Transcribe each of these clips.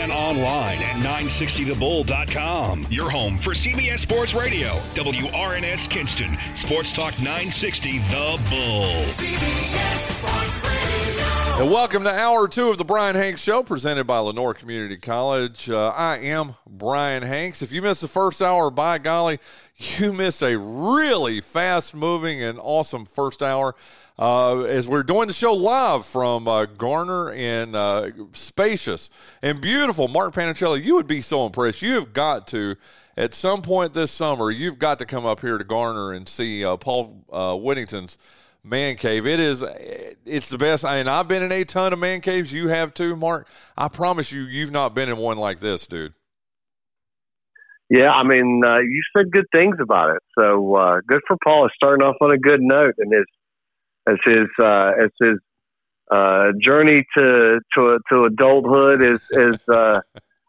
and online at 960thebull.com. Your home for CBS Sports Radio, WRNS Kinston, Sports Talk 960 The Bull. CBS Sports Radio. And welcome to hour two of the Bryan Hanks Show, presented by Lenoir Community College. Uh, I am Bryan Hanks. If you missed the first hour, by golly, you missed a really fast moving and awesome first hour uh, as we're doing the show live from uh, Garner and uh, spacious and beautiful. Mark Panichelli, you would be so impressed. You have got to, at some point this summer, you've got to come up here to Garner and see uh, Paul uh, Whittington's man cave. It is, it's the best. I mean, I've been in a ton of man caves. You have too, Mark. I promise you, you've not been in one like this, dude. Yeah, I mean, uh, you said good things about it. So uh, good for Paul. Starting off on a good note, and his as his uh, as his uh, journey to to to adulthood is is. Uh,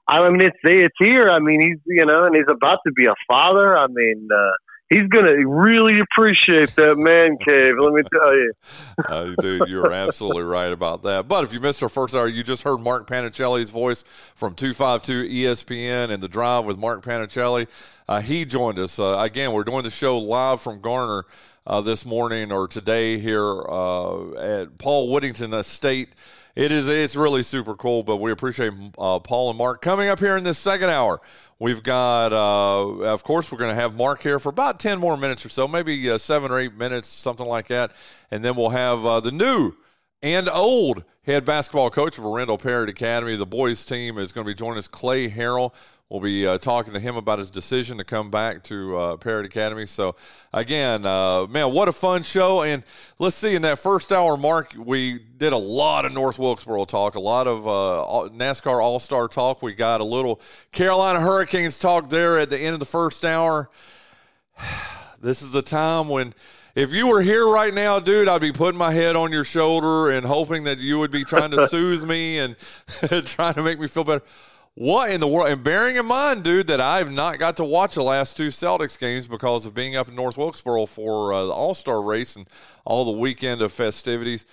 I mean, it's it's here. I mean, he's you know, and he's about to be a father. I mean, uh, he's to really appreciate that man cave. Let me tell you. uh, dude, you're absolutely right about that. But if you missed our first hour, you just heard Mark Panichelli's voice from 252 ESPN and the drive with Mark Panichelli. Uh, he joined us. Uh, again, we're doing the show live from Garner uh, this morning or today here uh, at Paul Whittington Estate. It is it's really super cool, but we appreciate uh, Paul and Mark coming up here in this second hour. We've got, uh, of course, we're going to have Mark here for about ten more minutes or so, maybe uh, seven or eight minutes, something like that, and then we'll have uh, the new and old head basketball coach of Arendell Parrott Academy. The boys team is going to be joining us, Clay Harrell. We'll be uh, talking to him about his decision to come back to uh, Parrott Academy. So, again, uh, man, what a fun show. And let's see, in that first hour, Mark, we did a lot of North Wilkesboro talk, a lot of uh, NASCAR All Star talk. We got a little Carolina Hurricanes talk there at the end of the first hour. This is the time when if you were here right now, dude, I'd be putting my head on your shoulder and hoping that you would be trying to soothe me and trying to make me feel better. What in the world? And bearing in mind, dude, that I've not got to watch the last two Celtics games because of being up in North Wilkesboro for uh, the All Star race and all the weekend of festivities.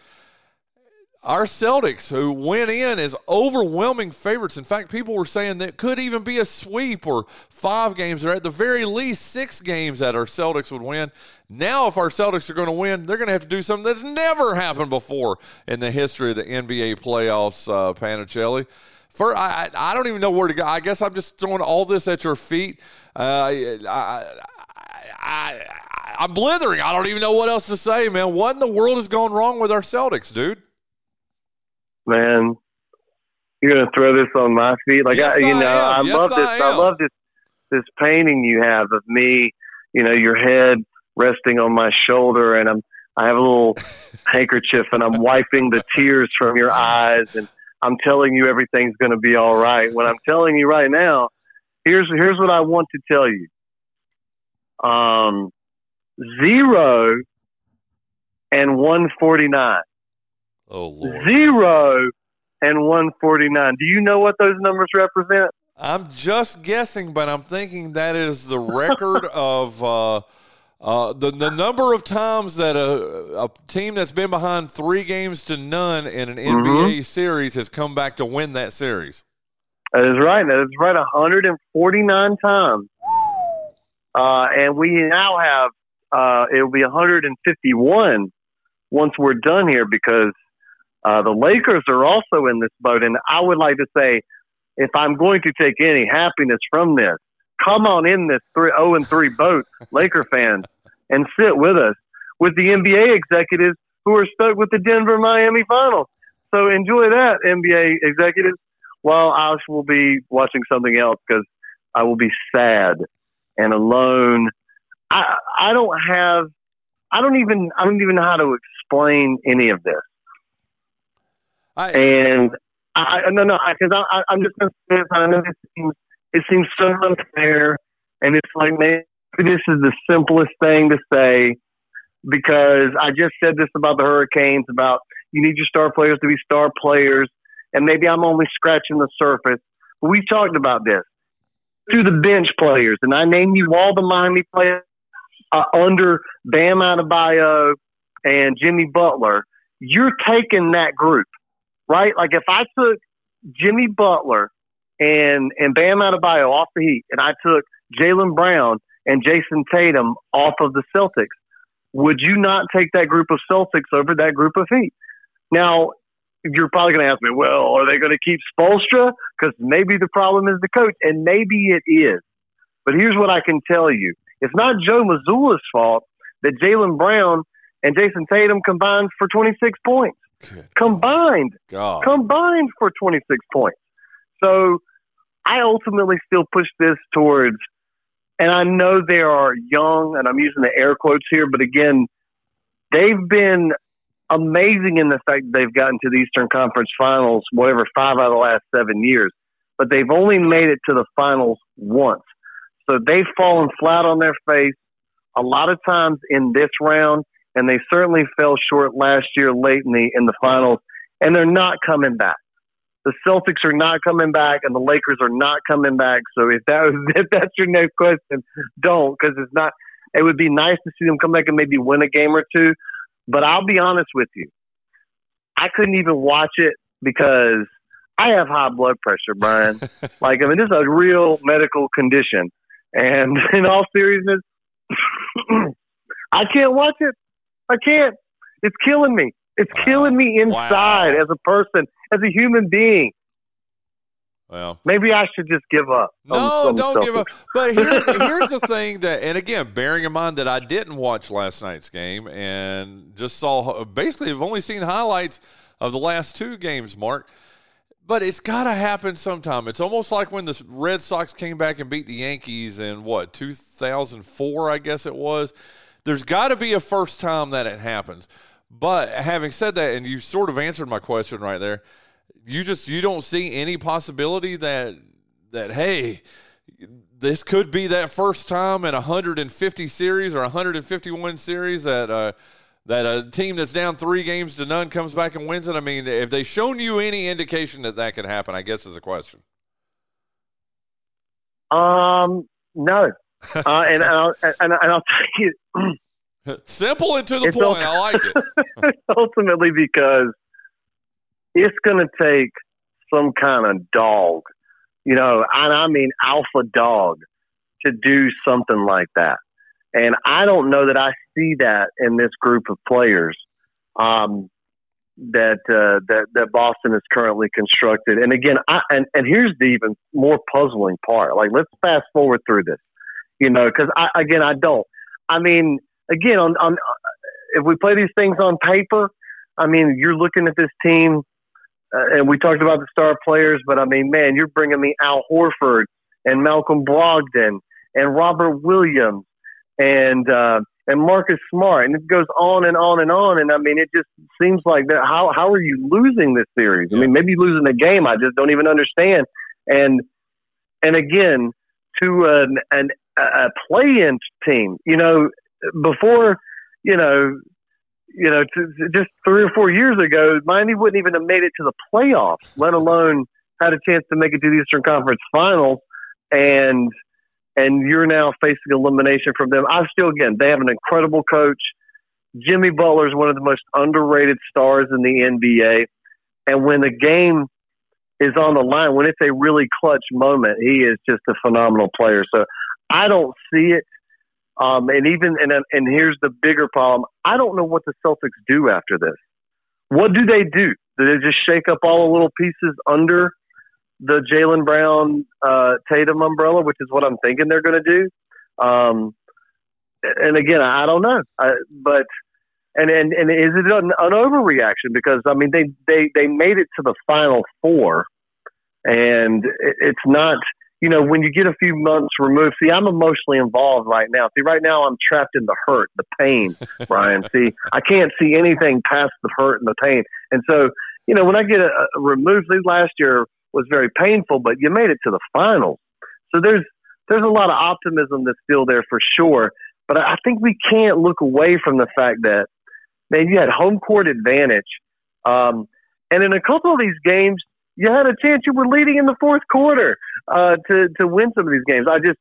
Our Celtics, who went in as overwhelming favorites, in fact, people were saying that could even be a sweep or five games, or at the very least six games that our Celtics would win. Now, if our Celtics are going to win, they're going to have to do something that's never happened before in the history of the NBA playoffs, uh, Panichelli. For I, I don't even know where to go. I guess I'm just throwing all this at your feet. Uh, I, I, I, I'm blithering. I don't even know what else to say, man. What in the world has gone wrong with our Celtics, dude? Man, you're gonna throw this on my feet, like yes, I, you I know, am. I yes, love this. I, I love this this painting you have of me. You know, your head resting on my shoulder, and I'm I have a little handkerchief, and I'm wiping the tears from your eyes, and I'm telling you everything's going to be all right. What I'm telling you right now, here's here's what I want to tell you. Um, zero and one forty nine. Oh Lord. Zero and one forty nine. Do you know what those numbers represent? I'm just guessing, but I'm thinking that is the record of. Uh, uh, the the number of times that a, a team that's been behind three games to none in an NBA mm-hmm. series has come back to win that series. That is right. That is right. 149 times, uh, and we now have uh, it will be 151 once we're done here because uh, the Lakers are also in this boat. And I would like to say, if I'm going to take any happiness from this, come on in this three, 0 and 3 boat, Laker fans, and sit with us with the NBA executives who are stuck with the Denver Miami finals. So enjoy that, NBA executives, while I will be watching something else because I will be sad and alone. I I don't have I don't even I don't even know how to explain any of this. I, and I no no because I, I, am just going to say I know this seems it seems so unfair, and it's like maybe this is the simplest thing to say because I just said this about the Hurricanes about you need your star players to be star players, and maybe I'm only scratching the surface. But we talked about this to the bench players, and I named you all the Miami players uh, under Bam Adebayo and Jimmy Butler. You're taking that group, right? Like if I took Jimmy Butler and and Bam Adebayo off the Heat, and I took Jaylen Brown and Jayson Tatum off of the Celtics, would you not take that group of Celtics over that group of Heat? Now, you're probably going to ask me, well, are they going to keep Spoelstra? Because maybe the problem is the coach, and maybe it is. But here's what I can tell you: it's not Joe Mazzulla's fault that Jaylen Brown and Jayson Tatum combined for 26 points. Good combined, God. combined for 26 points. So I ultimately still push this towards, and I know they are young, and I'm using the air quotes here, but again, they've been amazing in the fact that they've gotten to the Eastern Conference Finals, whatever, five out of the last seven years, but they've only made it to the finals once. So they've fallen flat on their face a lot of times in this round, and they certainly fell short last year late in the in the finals, and they're not coming back. The Celtics are not coming back, and the Lakers are not coming back. So if that was, if that's your next question, don't because it's not. It would be nice to see them come back and maybe win a game or two, but I'll be honest with you, I couldn't even watch it because I have high blood pressure, Bryan. like I mean, this is a real medical condition, and in all seriousness, I can't watch it. I can't. It's killing me. It's wow. killing me inside wow. as a person, as a human being. Well, maybe I should just give up. No, don't give up. But here, here's the thing that, and again, bearing in mind that I didn't watch last night's game and just saw basically, I've only seen highlights of the last two games, Mark. But it's got to happen sometime. It's almost like when the Red Sox came back and beat the Yankees in what 2004, I guess it was. There's got to be a first time that it happens. But having said that, and you sort of answered my question right there, you just you don't see any possibility that that hey, this could be that first time in 150 series or 151 series that. Uh, that a team that's down three games to none comes back and wins it? I mean, if they've shown you any indication that that could happen, I guess is a question. Um, no, uh, and, and, I'll, and, and I'll tell you, simple and to the point. I like it. ultimately, because it's going to take some kind of dog, you know, and I mean alpha dog, to do something like that. And I don't know that I see that in this group of players um, that uh, that that Boston is currently constructed. And again, I, and and here's the even more puzzling part. Like, let's fast forward through this, you know, because I again I don't. I mean, again, on on if we play these things on paper, I mean, you're looking at this team, uh, and we talked about the star players, but I mean, man, you're bringing me Al Horford and Malcolm Brogdon and Robert Williams and uh, and Marcus Smart, and it goes on and on and on. And I mean, it just seems like that. How how are you losing this series? I mean, maybe losing the game. I just don't even understand. And and again, to an, an a play-in team, you know, before you know, you know, to, to just three or four years ago, Miami wouldn't even have made it to the playoffs, let alone had a chance to make it to the Eastern Conference Finals. And and you're now facing elimination from them. I still, again, they have an incredible coach. Jimmy Butler is one of the most underrated stars in the NBA. And when the game is on the line, when it's a really clutch moment, he is just a phenomenal player. So I don't see it. Um, and even and and here's the bigger problem: I don't know what the Celtics do after this. What do they do? Do they just shake up all the little pieces under the Jaylen Brown uh, Tatum umbrella, which is what I'm thinking they're going to do. Um, and again, I don't know, I, but and and and is it an, an overreaction? Because I mean, they they they made it to the final four, and it, it's not. You know, when you get a few months removed, see, I'm emotionally involved right now. See, right now I'm trapped in the hurt, the pain, Bryan. see, I can't see anything past the hurt and the pain. And so, you know, when I get a, a removed, last year, was very painful, but you made it to the finals. So there's there's a lot of optimism that's still there for sure. But I think we can't look away from the fact that man, you had home court advantage, um, and in a couple of these games, you had a chance you were leading in the fourth quarter uh, to to win some of these games. I just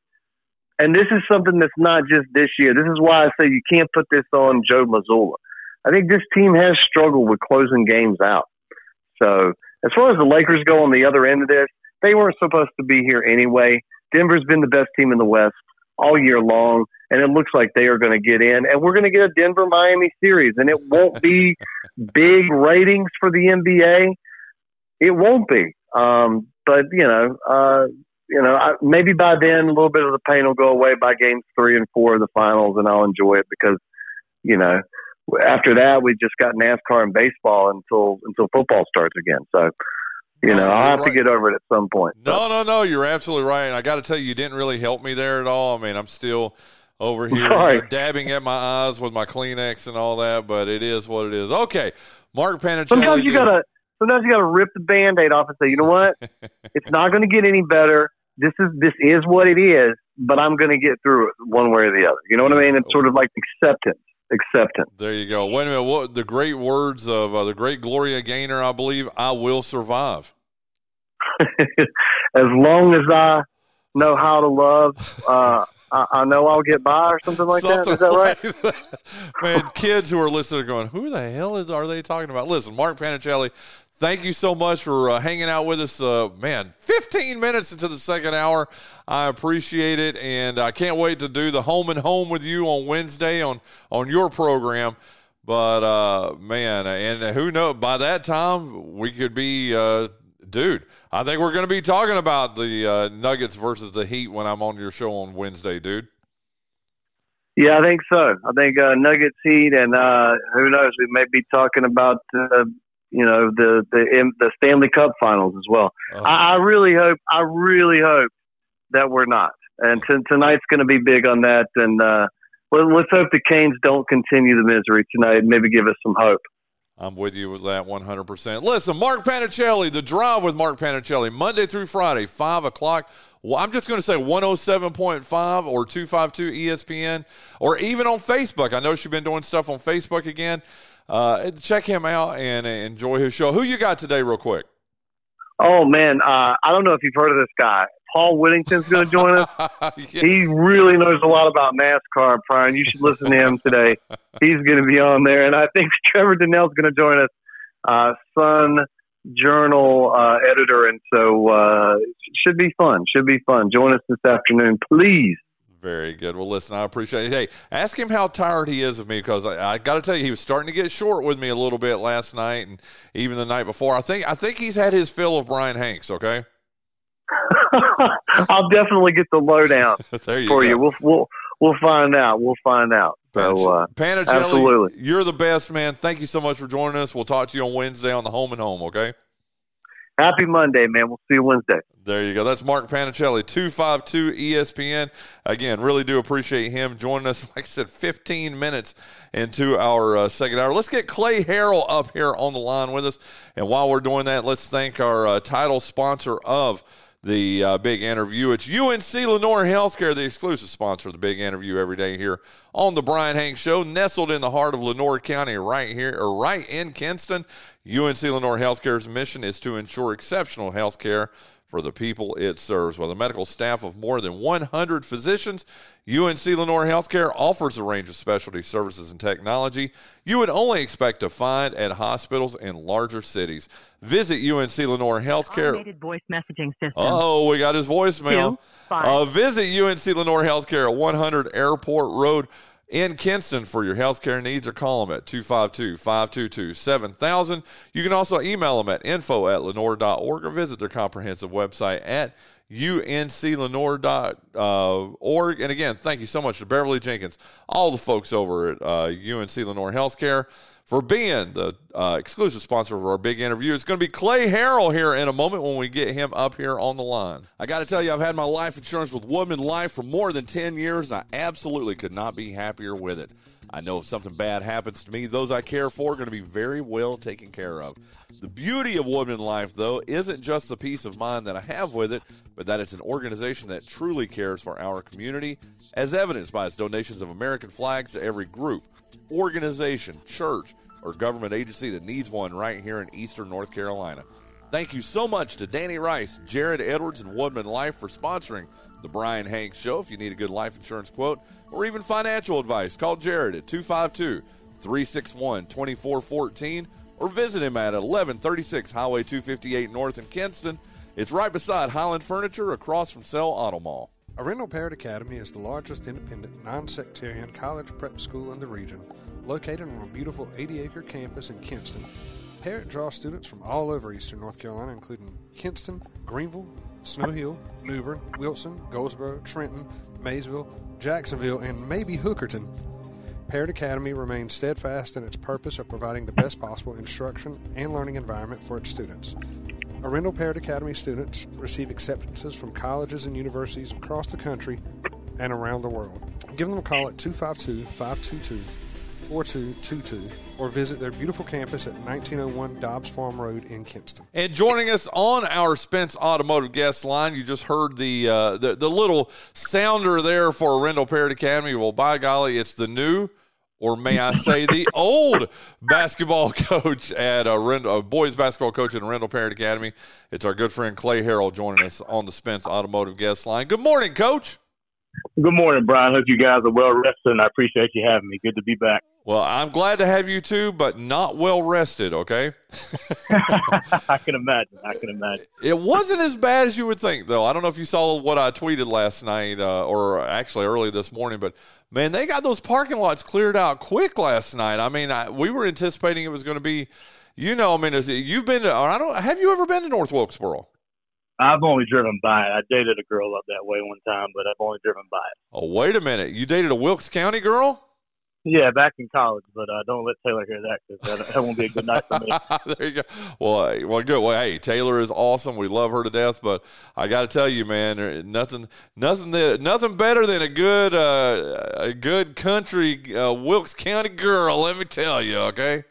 and this is something that's not just this year. This is why I say you can't put this on Joe Mazzulla. I think this team has struggled with closing games out. So as far as the Lakers go on the other end of this, they weren't supposed to be here anyway. Denver's been the best team in the West all year long, and it looks like they are going to get in. And we're going to get a Denver Miami series, and it won't be big ratings for the NBA. It won't be. Um, but you know, uh, you know, I, maybe by then a little bit of the pain will go away by games three and four of the finals, and I'll enjoy it because, you know, after that we just got NASCAR and baseball until until football starts again. So, you know, I'll have right. to get over it at some point. No, no, no, you're absolutely right. I got to tell you, you didn't really help me there at all. I mean, I'm still over here right. dabbing at my eyes with my Kleenex and all that, but it is what it is. Okay, Mark Panichelli. Sometimes you gotta. Sometimes you gotta rip the band-aid off and say, you know what? it's not going to get any better this is this is what it is, but I'm going to get through it one way or the other. You know what I mean? It's sort of like acceptance. Acceptance. There you go. Wait a minute. What the great words of uh, the great Gloria Gaynor? I believe I will survive. as long as I know how to love, uh, I, I, know I'll get by, or something like something that. Is that right? Like that. Man, kids who are listening are going, "Who the hell is are they talking about?" Listen, Mark Panichelli, thank you so much for uh, hanging out with us. Uh, man, 15 minutes into the second hour. I appreciate it, and I can't wait to do the home and home with you on Wednesday on on your program. But uh, man, and who knows? By that time, we could be, uh, dude. I think we're going to be talking about the uh, Nuggets versus the Heat when I'm on your show on Wednesday, dude. Yeah, I think so. I think uh, Nuggets Heat, and who knows? We may be talking about you know the the the Stanley Cup Finals as well. Oh. I, I, really hope I really hope that we're not. And t- tonight's going to be big on that. And uh, let, let's hope the Canes don't continue the misery tonight. and Maybe give us some hope. I'm with you with that 100%. Listen, Mark Panichelli, The Drive with Mark Panichelli, Monday through Friday, 5 o'clock. Well, I'm just going to say 107.5 or 252 ESPN or even on Facebook. I know she's been doing stuff on Facebook again. Uh, check him out and enjoy his show. Who you got today, real quick? Oh man, uh, I don't know if you've heard of this guy. Paul Whittington's going to join us. yes. He really knows a lot about NASCAR, Bryan. You should listen to him today. He's going to be on there, and I think Trevor Donnell's going to join us. Uh, Sun Journal uh, editor, and so uh, should be fun. Should be fun. Join us this afternoon, please. Very good. Well, listen, I appreciate it. Hey, ask him how tired he is of me because I, I got to tell you, he was starting to get short with me a little bit last night and even the night before. I think I think he's had his fill of Bryan Hanks. Okay. I'll definitely get the lowdown you for go. you. We'll we'll we'll find out. We'll find out. So, uh, absolutely, you're the best, man. Thank you so much for joining us. We'll talk to you on Wednesday on the Home and Home. Okay. Happy Monday, man. We'll see you Wednesday. There you go. That's Mark Panichelli, 252 ESPN. Again, really do appreciate him joining us. Like I said, 15 minutes into our uh, second hour. Let's get Clay Harrell up here on the line with us. And while we're doing that, let's thank our uh, title sponsor of the uh, big interview. It's UNC Lenoir Healthcare, the exclusive sponsor of the big interview every day here on the Bryan Hanks Show, nestled in the heart of Lenoir County, right here, or right in Kinston. UNC Lenoir Healthcare's mission is to ensure exceptional health care for the people it serves. With a medical staff of more than 100 physicians, UNC Lenoir Healthcare offers a range of specialty services and technology you would only expect to find at hospitals in larger cities. Visit UNC Lenoir Healthcare. Automated voice messaging system. Oh, we got his voicemail. Two, uh, visit UNC Lenoir Healthcare at 100 Airport Road in Kinston for your healthcare needs or call them at 252-522-7000. You can also email them at info at lenoir.org or visit their comprehensive website at unclenoir.org. And again, thank you so much to Beverly Jenkins, all the folks over at uh, UNC Lenoir Healthcare for being the uh, exclusive sponsor of our big interview. It's going to be Clay Harrell here in a moment when we get him up here on the line. I got to tell you, I've had my life insurance with Woodmen Life for more than 10 years, and I absolutely could not be happier with it. I know if something bad happens to me, those I care for are going to be very well taken care of. The beauty of Woodmen Life, though, isn't just the peace of mind that I have with it, but that it's an organization that truly cares for our community, as evidenced by its donations of American flags to every group organization, church, or government agency that needs one right here in eastern North Carolina. Thank you so much to Danny Rice, Jared Edwards, and Woodmen Life for sponsoring the Bryan Hanks Show. If you need a good life insurance quote or even financial advice, call Jared at 252 361 2414 or visit him at 1136 Highway 258 North in Kinston. It's right beside Highland Furniture across from Sell Auto Mall. Arendell Parrott Academy is the largest independent, non sectarian college prep school in the region, located on a beautiful 80 acre campus in Kinston. Parrott draws students from all over eastern North Carolina, including Kinston, Greenville, Snow Hill, New Bern, Wilson, Goldsboro, Trenton, Maysville, Jacksonville, and maybe Hookerton. Parrott Academy remains steadfast in its purpose of providing the best possible instruction and learning environment for its students. Arendell Parrott Academy students receive acceptances from colleges and universities across the country and around the world. Give them a call at 252 522 4222 or visit their beautiful campus at 1901 Dobbs Farm Road in Kinston. And joining us on our Spence Automotive guest line, you just heard the uh, the, the little sounder there for Arendell Parrott Academy. Well, by golly, it's the new or may I say the old basketball coach at Arendell, boys basketball coach at Arendell Parrott Academy. It's our good friend Clay Harrell joining us on the Spence Automotive guest line. Good morning, Coach. Good morning, Bryan. Hope you guys are well rested, and I appreciate you having me. Good to be back. Well, I'm glad to have you too, but not well rested. Okay. I can imagine. I can imagine. It wasn't as bad as you would think, though. I don't know if you saw what I tweeted last night, uh, or actually early this morning, but man, they got those parking lots cleared out quick last night. I mean, I, we were anticipating it was going to be, you know, I mean, you've been to, I don't, have you ever been to North Wilkesboro? I've only driven by it. I dated a girl up that way one time, but I've only driven by it. Oh, wait a minute. You dated a Wilkes County girl? Yeah, back in college, but uh, don't let Taylor hear that because that, that, won't be a good night for me. there you go. Well, well, good. Well, hey, Taylor is awesome. We love her to death, but I got to tell you, man, nothing, nothing, that, nothing better than a good, uh, a good country uh, Wilkes County girl. Let me tell you, okay.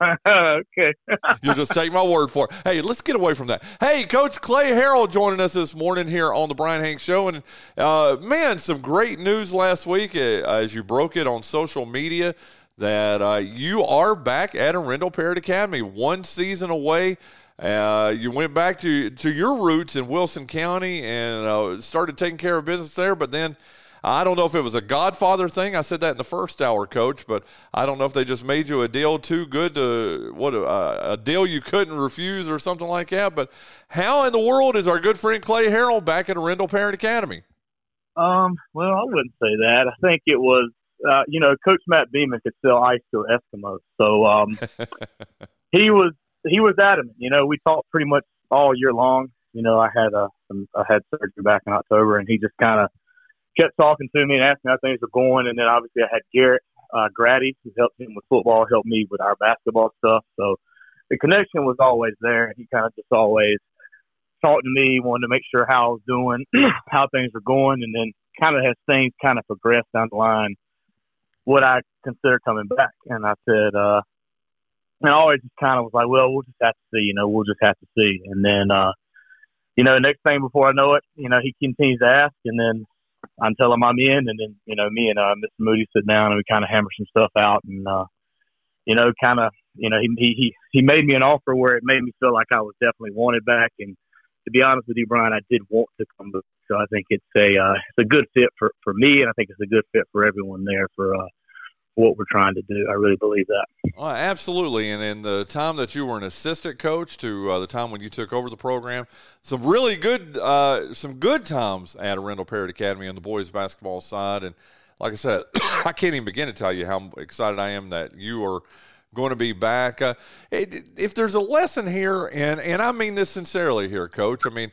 Okay. You'll just take my word for it. Hey, let's get away from that. Hey, Coach Clay Harrell joining us this morning here on the Bryan Hanks Show. And, uh, man, some great news last week uh, as you broke it on social media that uh, you are back at Arendell Parrott Academy, one season away. Uh, you went back to, to your roots in Wilson County and uh, started taking care of business there, but then – I don't know if it was a Godfather thing. I said that in the first hour, Coach, but I don't know if they just made you a deal too good to what a, a deal you couldn't refuse or something like that. But how in the world is our good friend Clay Harrell back at Arendell Parrott Academy? Um, well, I wouldn't say that. I think it was, uh, you know, Coach Matt Beeman could sell ice to Eskimos, so um, he was he was adamant. You know, we talked pretty much all year long. You know, I had a I had surgery back in October, and he just kind of kept talking to me and asking how things were going. And then obviously I had Garrett uh, Grady, who helped him with football, helped me with our basketball stuff. So the connection was always there. He kind of just always talked to me, wanted to make sure how I was doing, how things were going, and then kind of as things kind of progressed down the line, what I consider coming back. And I said, uh, and I always just kind of was like, well, we'll just have to see, you know, we'll just have to see. And then, uh, you know, next thing before I know it, you know, he continues to ask, and then until him I'm in, and then you know me and uh, Mr. Moody sit down and we kind of hammer some stuff out, and uh, you know, kind of you know he he he made me an offer where it made me feel like I was definitely wanted back, and to be honest with you, Bryan, I did want to come back, so I think it's a uh, it's a good fit for for me, and I think it's a good fit for everyone there for uh, what we're trying to do. I really believe that. Well, absolutely. And in the time that you were an assistant coach to uh, the time when you took over the program, some really good, uh, some good times at Arendell Parrott Academy on the boys basketball side. And like I said, I can't even begin to tell you how excited I am that you are going to be back. Uh, it, if there's a lesson here, and and I mean this sincerely here, Coach. I mean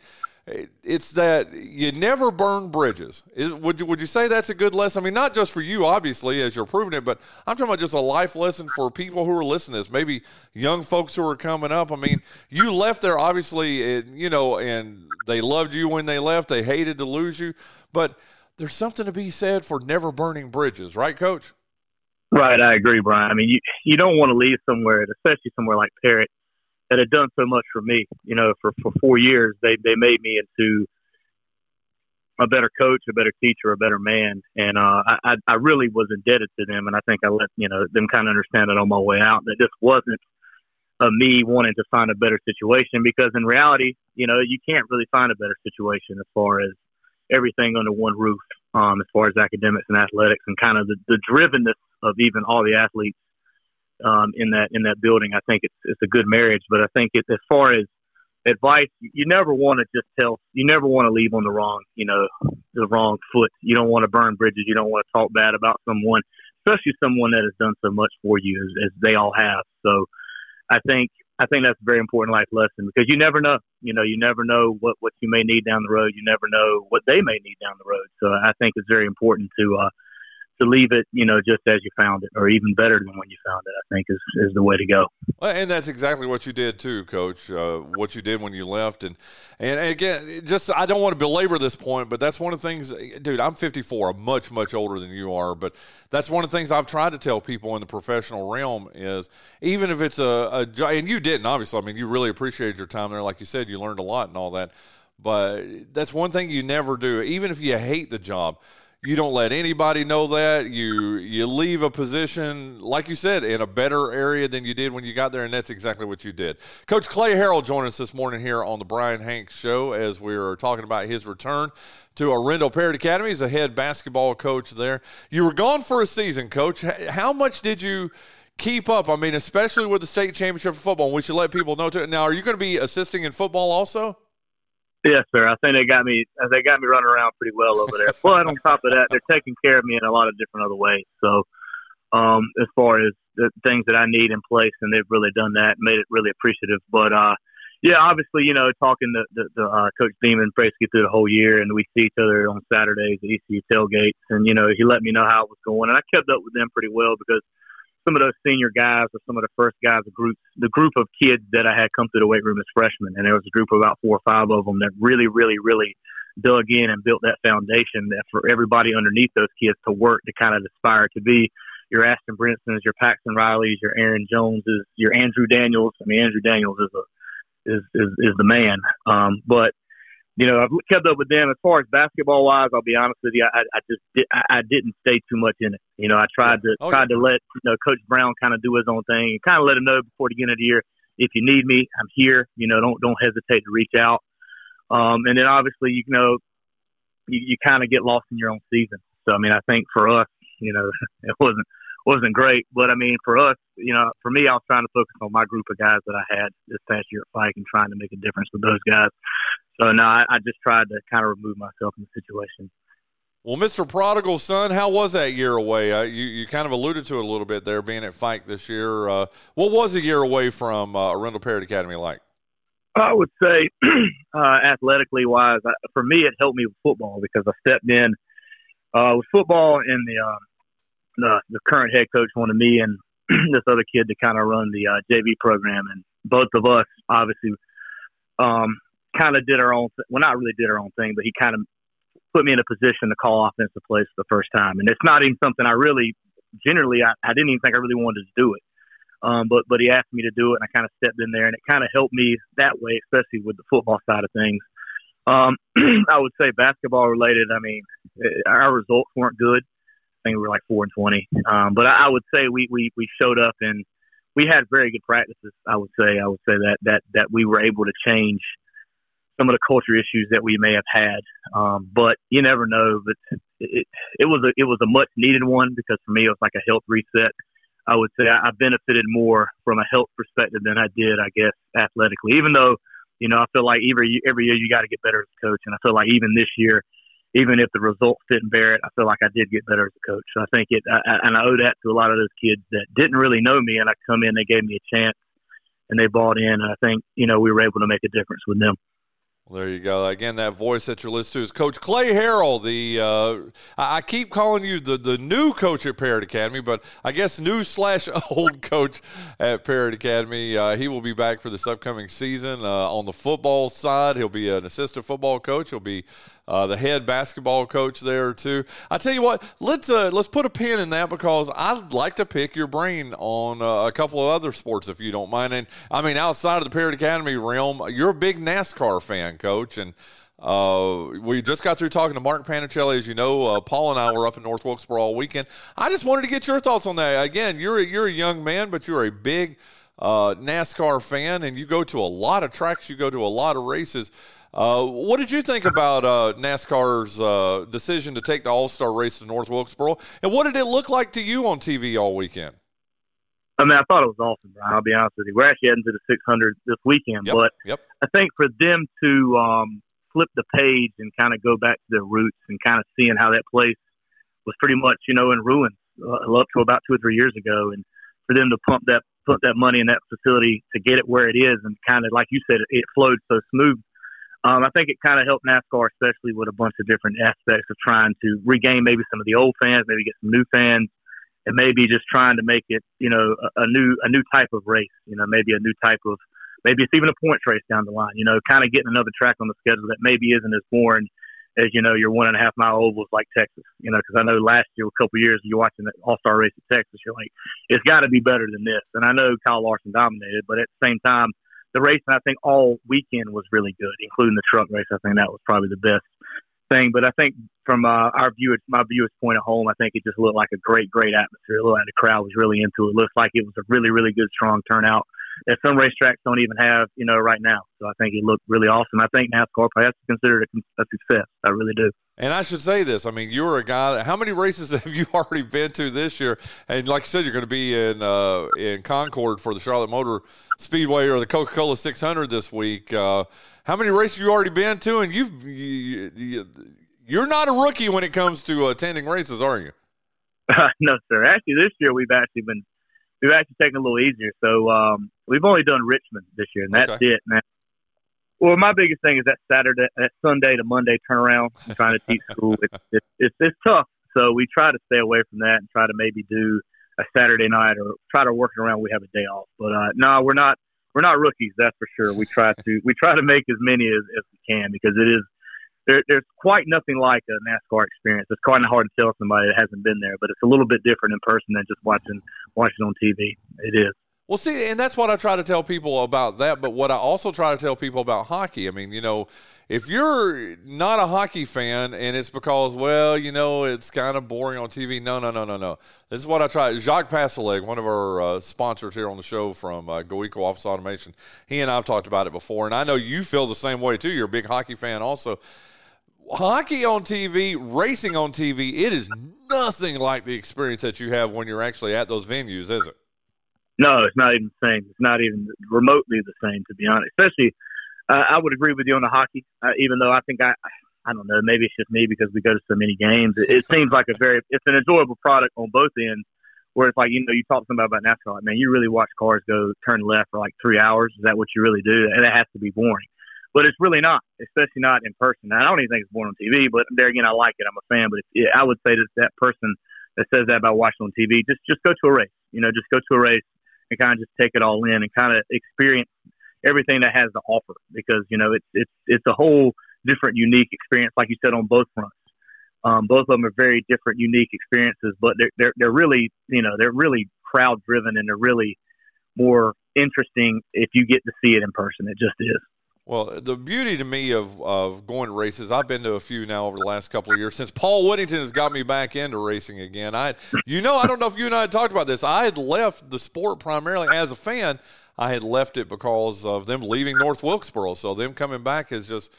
it's that you never burn bridges. Is, would you would you say that's a good lesson? I mean, not just for you, obviously, as you're proving it, but I'm talking about just a life lesson for people who are listening to this. Maybe young folks who are coming up. I mean, you left there obviously, and, you know, and they loved you when they left. They hated to lose you, but there's something to be said for never burning bridges, right, Coach? Right, I agree, Bryan. I mean, you you don't want to leave somewhere, especially somewhere like Parrott that had done so much for me. You know, for for four years, they they made me into a better coach, a better teacher, a better man, and uh, I I really was indebted to them, and I think I let you know them kind of understand it on my way out that this wasn't a me wanting to find a better situation because in reality, you know, you can't really find a better situation as far as everything under one roof, um, as far as academics and athletics and kind of the, the drivenness of even all the athletes um, in that in that building. I think it's it's a good marriage, but I think it, as far as advice you never want to just tell you never want to leave on the wrong you know the wrong foot. You don't want to burn bridges. You don't want to talk bad about someone especially someone that has done so much for you as, as they all have. So i think i think that's a very important life lesson because you never know. You know you never know what what you may need down the road. You never know what they may need down the road. So i think it's very important to uh to leave it, you know, just as you found it, or even better than when you found it. I think is is the way to go. And that's exactly what you did too, Coach. Uh, what you did when you left, and and again, just I don't want to belabor this point, but that's one of the things, dude. I'm 54. I'm much much older than you are, but that's one of the things I've tried to tell people in the professional realm is even if it's a, a and you didn't obviously. I mean, you really appreciated your time there, like you said, you learned a lot and all that. But that's one thing you never do, even if you hate the job you don't let anybody know that you you leave a position like you said in a better area than you did when you got there and that's exactly what you did coach clay harrell joined us this morning here on the bryan hanks show as we are talking about his return to Arendell Parrott Academy as a head basketball coach there. You were gone for a season, coach. How much did you keep up? I mean, especially with the state championship football. We should let people know too. Now, are you going to be assisting in football also? Yes, sir. I think they got me. They got me running around pretty well over there. but on top of that, they're taking care of me in a lot of different other ways. So, um, as far as the things that I need in place, and they've really done that, made it really appreciative. But uh, yeah, obviously, you know, talking to, the, the uh, Coach Beeman basically through the whole year, and we see each other on Saturdays at ECU tailgates, and you know, he let me know how it was going, and I kept up with them pretty well because some of those senior guys or some of the first guys, the group, the group of kids that I had come through the weight room as freshmen, and there was a group of about four or five of them that really, really, really dug in and built that foundation that for everybody underneath those kids to work to kind of aspire to be your Ashton Brinsons, your Paxton Rileys, your Aaron Joneses, your Andrew Daniels. I mean, Andrew Daniels is a is is, is the man. Um, but you know, I've kept up with them as far as basketball wise. I'll be honest with you, I, I just did, I, I didn't stay too much in it. You know, I tried to oh, tried yeah. to let you know Coach Brown kind of do his own thing and kind of let him know before the end of the year if you need me, I'm here. You know, don't don't hesitate to reach out. Um, and then obviously, you know, you, you kind of get lost in your own season. So I mean, I think for us, you know, it wasn't wasn't great, but I mean, for us, you know, for me, I was trying to focus on my group of guys that I had this past year at Fike and trying to make a difference with those guys. So no, I, I just tried to kind of remove myself from the situation. Well, Mr. Prodigal Son, how was that year away? Uh, you, you kind of alluded to it a little bit there, being at Fike this year. Uh, what was a year away from uh, Arendell Parrott Academy like? I would say, uh, athletically wise, for me, it helped me with football because I stepped in uh, with football, in the, uh, the the current head coach wanted me and this other kid to kind of run the uh, JV program, and both of us obviously um, kind of did our own. Th- well, not really did our own thing, but he kind of put me in a position to call offensive plays for the first time, and it's not even something I really generally I, I didn't even think I really wanted to do it. Um, but but he asked me to do it, and I kind of stepped in there, and it kind of helped me that way, especially with the football side of things. Um, I would say basketball related. I mean, eh, our results weren't good. Think we were like four and twenty. Um, but I, I would say we, we we showed up and we had very good practices. I would say I would say that that that we were able to change some of the culture issues that we may have had. Um, but you never know. But it, it was a it was a much needed one because for me it was like a health reset. I would say I, I benefited more from a health perspective than I did, I guess, athletically. Even though, you know, I feel like every every year you got to get better as a coach, and I feel like even this year, even if the results didn't bear it, I feel like I did get better as a coach. So I think it, I, and I owe that to a lot of those kids that didn't really know me, and I come in, they gave me a chance, and they bought in, and I think you know we were able to make a difference with them. Well, there you go. Again, that voice that you're listening to is Coach Clay Harrell. The uh, I keep calling you the, the new coach at Parrott Academy, but I guess new slash old coach at Parrott Academy. Uh, he will be back for this upcoming season uh, on the football side. He'll be an assistant football coach. He'll be uh, the head basketball coach there too. I tell you what, let's uh, let's put a pin in that because I'd like to pick your brain on uh, a couple of other sports if you don't mind. And I mean, outside of the Parrott Academy realm, you're a big NASCAR fan, coach, and. Uh, we just got through talking to Mark Panichelli. As you know, uh, Paul and I were up in North Wilkesboro all weekend. I just wanted to get your thoughts on that. Again, you're a, you're a young man, but you're a big uh, NASCAR fan, and you go to a lot of tracks. You go to a lot of races. Uh, what did you think about uh, NASCAR's uh, decision to take the All Star race to North Wilkesboro, and what did it look like to you on TV all weekend? I mean, I thought it was awesome, Bryan. I'll be honest with you. We're actually heading to the 600 this weekend, Yep, but yep. I think for them to um, flip the page and kind of go back to their roots and kind of seeing how that place was pretty much, you know, in ruins uh, up to about two or three years ago, and for them to pump that put that money in that facility to get it where it is, and kind of like you said, it, it flowed so smooth. Um, I think it kind of helped NASCAR, especially with a bunch of different aspects of trying to regain maybe some of the old fans, maybe get some new fans, and maybe just trying to make it, you know, a, a new a new type of race. You know, maybe a new type of maybe it's even a points race down the line. You know, kind of getting another track on the schedule that maybe isn't as boring as you know your one and a half mile ovals like Texas. You know, because I know last year, a couple of years, you're watching the All Star race at Texas, you're like, it's got to be better than this. And I know Kyle Larson dominated, but at the same time, the race, I think all weekend was really good, including the truck race. I think that was probably the best thing. But I think from uh, our viewers, my viewers' point at home, I think it just looked like a great, great atmosphere. It looked like the crowd was really into it. it looks like it was a really, really good, strong turnout that some racetracks don't even have, you know, right now. So I think it looked really awesome. I think NASCAR has to consider it a, a success. I really do. And I should say this. I mean, you're a guy. How many races have you already been to this year? And like you said, you're going to be in uh, in Concord for the Charlotte Motor Speedway or the Coca Cola 600 this week. Uh, how many races you already been to? And you've you, you, you're not a rookie when it comes to attending races, are you? no, sir. Actually, this year we've actually been we've actually taken a little easier. So um, we've only done Richmond this year, and that's Okay. it. Man. Well, my biggest thing is that Saturday, that Sunday to Monday turnaround. I'm trying to teach school. It's, it's it's it's tough. So we try to stay away from that and try to maybe do a Saturday night or try to work around. We have a day off, but uh, no, we're not we're not rookies. That's for sure. We try to we try to make as many as, as we can because it is there, there's quite nothing like a NASCAR experience. It's kind of hard to tell somebody that hasn't been there, but it's a little bit different in person than just watching watching on TV. It is. Well, see, and that's what I try to tell people about that. But what I also try to tell people about hockey, I mean, you know, if you're not a hockey fan and it's because, well, you know, it's kind of boring on TV, no, no, no, no, no. This is what I try. Jacques Passaleg, one of our uh, sponsors here on the show from uh, Go Eco Office Automation, he and I have talked about it before, and I know you feel the same way too. You're a big hockey fan also. Hockey on TV, racing on TV, it is nothing like the experience that you have when you're actually at those venues, is it? No, it's not even the same. It's not even remotely the same, to be honest. Especially, uh, I would agree with you on the hockey. Uh, even though I think I, I don't know, maybe it's just me because we go to so many games. It, it seems like a very, it's an enjoyable product on both ends. Where it's like, you know, you talk to somebody about NASCAR, like, man, you really watch cars go turn left for like three hours. Is that what you really do? And it has to be boring. But it's really not, especially not in person. And I don't even think it's born on TV. But there again, I like it. I'm a fan. But yeah, I would say that that person that says that about watching on TV, just just go to a race. You know, just go to a race and kind of just take it all in and kind of experience everything that has to offer because you know it's it's it's a whole different unique experience like you said on both fronts um, both of them are very different unique experiences but they're they're, they're really you know they're really crowd driven and they're really more interesting if you get to see it in person it just is Well, the beauty to me of, of going to races, I've been to a few now over the last couple of years since Paul Whittington has got me back into racing again. I, you know, I don't know if you and I had talked about this. I had left the sport primarily as a fan. I had left it because of them leaving North Wilkesboro. So them coming back has just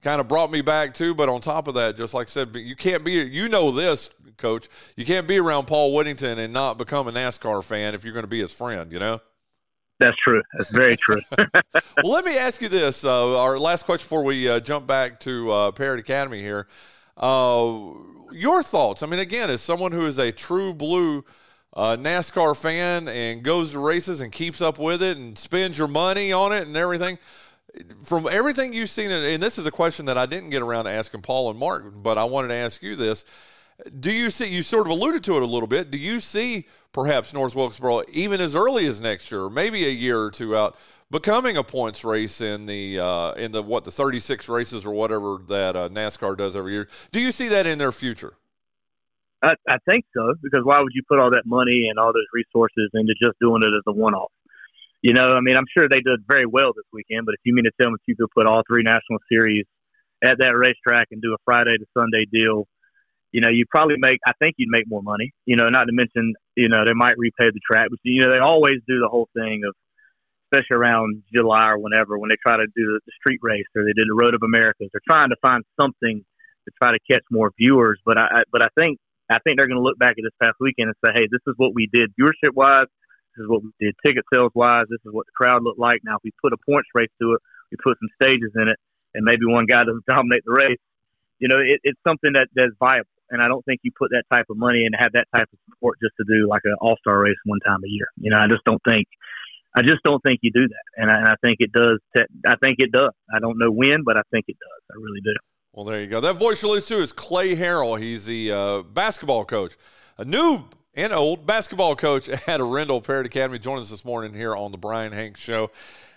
kind of brought me back too. But on top of that, just like I said, you can't be, you know, this coach, you can't be around Paul Whittington and not become a NASCAR fan if you're going to be his friend, you know? That's true that's very true well, let me ask you this. Uh, our last question before we uh, jump back to uh, Parrott Academy here. Uh, your thoughts? I mean, again, as someone who is a true blue uh, NASCAR fan and goes to races and keeps up with it and spends your money on it and everything, from everything you've seen, and this is a question that I didn't get around to asking Paul and Mark, but I wanted to ask you this. Do you see, you sort of alluded to it a little bit, do you see perhaps North Wilkesboro, even as early as next year, maybe a year or two out, becoming a points race in the uh, in the what the 36 races or whatever that uh, NASCAR does every year. Do you see that in their future? I, I think so because why would you put all that money and all those resources into just doing it as a one-off? You know, I mean, I'm sure they did very well this weekend, but if you mean to tell me you could put all three national series at that racetrack and do a Friday to Sunday deal, you know, you probably make. I think you'd make more money. You know, not to mention, you know, they might repay the track, but you know, they always do the whole thing of, especially around July or whenever, when they try to do the, street race or they did the Road of Americas. They're trying to find something to try to catch more viewers. But I, I but I think I think they're going to look back at this past weekend and say, hey, this is what we did viewership wise. This is what we did ticket sales wise. This is what the crowd looked like. Now, if we put a points race to it, we put some stages in it, and maybe one guy doesn't dominate the race. You know, it, it's something that that's viable. And I don't think you put that type of money and have that type of support just to do like an all star race one time a year. You know, I just don't think. I just don't think you do that, and I, and I think it does. I think it does. I don't know when, but I think it does. I really do. Well, there you go. That voice you listen to is Clay Harrell. He's the uh, basketball coach, a new and old basketball coach at Arendell Parrott Academy. Joining us this morning here on the Bryan Hanks Show.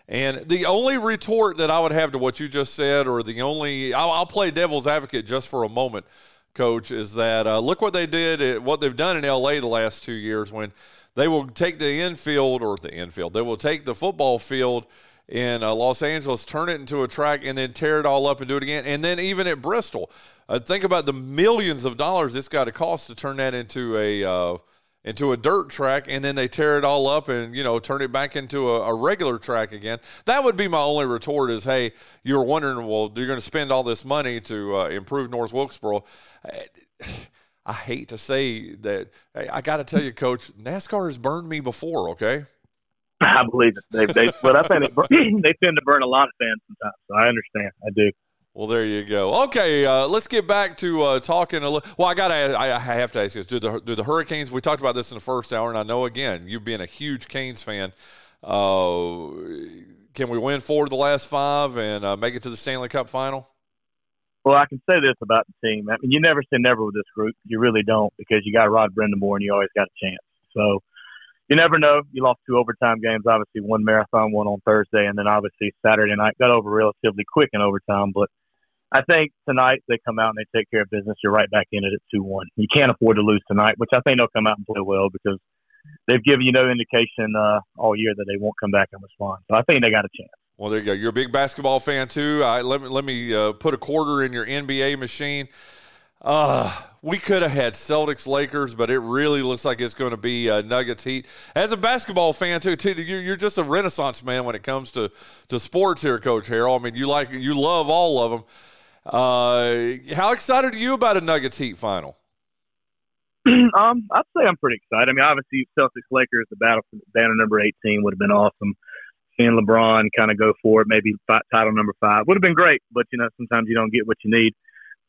And the only retort that I would have to what you just said, or the only, I'll, I'll play devil's advocate just for a moment, coach, is that uh, look what they did, what they've done in LA the last two years when they will take the infield or the infield, they will take the football field in uh, Los Angeles, turn it into a track, and then tear it all up and do it again. And then even at Bristol, uh, think about the millions of dollars it's got to cost to turn that into a uh, into a dirt track and then they tear it all up and you know turn it back into a, a, regular track again. That would be my only retort is hey you're wondering well you're going to spend all this money to uh, improve north wilkesboro. I hate to say that hey, i got to tell you coach nascar has burned me before okay? I believe it. They, they but i think they, they tend to burn a lot of fans sometimes so i understand. I do well, there you go. Okay, uh, let's get back to uh, talking a little. Well, I got to. I have to ask you this: Do the do the Hurricanes? We talked about this in the first hour, and I know again you being a huge Canes fan. Uh, can we win four of the last five and uh, make it to the Stanley Cup final? Well, I can say this about the team. I mean, you never say never with this group. You really don't because you got Rod Brind'Amour and you always got a chance. So you never know. You lost two overtime games. Obviously, one marathon, one on Thursday, and then obviously Saturday night got over relatively quick in overtime. But I think tonight they come out and they take care of business. You're right back in it at two one. You can't afford to lose tonight, which I think they'll come out and play well because they've given you no indication uh, all year that they won't come back and respond. So I think they got a chance. Well, there you go. You're a big basketball fan too. I, let me let me uh, put a quarter in your NBA machine. Uh, we could have had Celtics Lakers, but it really looks like it's going to be uh, Nuggets Heat. As a basketball fan too, too you're, just a renaissance man when it comes to, to sports here, Coach Harrell. I mean, you like you love all of them. Uh, how excited are you about a Nuggets Heat final? um, I'd say I'm pretty excited. I mean, obviously, Celtics Lakers, the battle for banner number 18 would have been awesome. Seeing LeBron kind of go for it, maybe title number five would have been great. But you know, sometimes you don't get what you need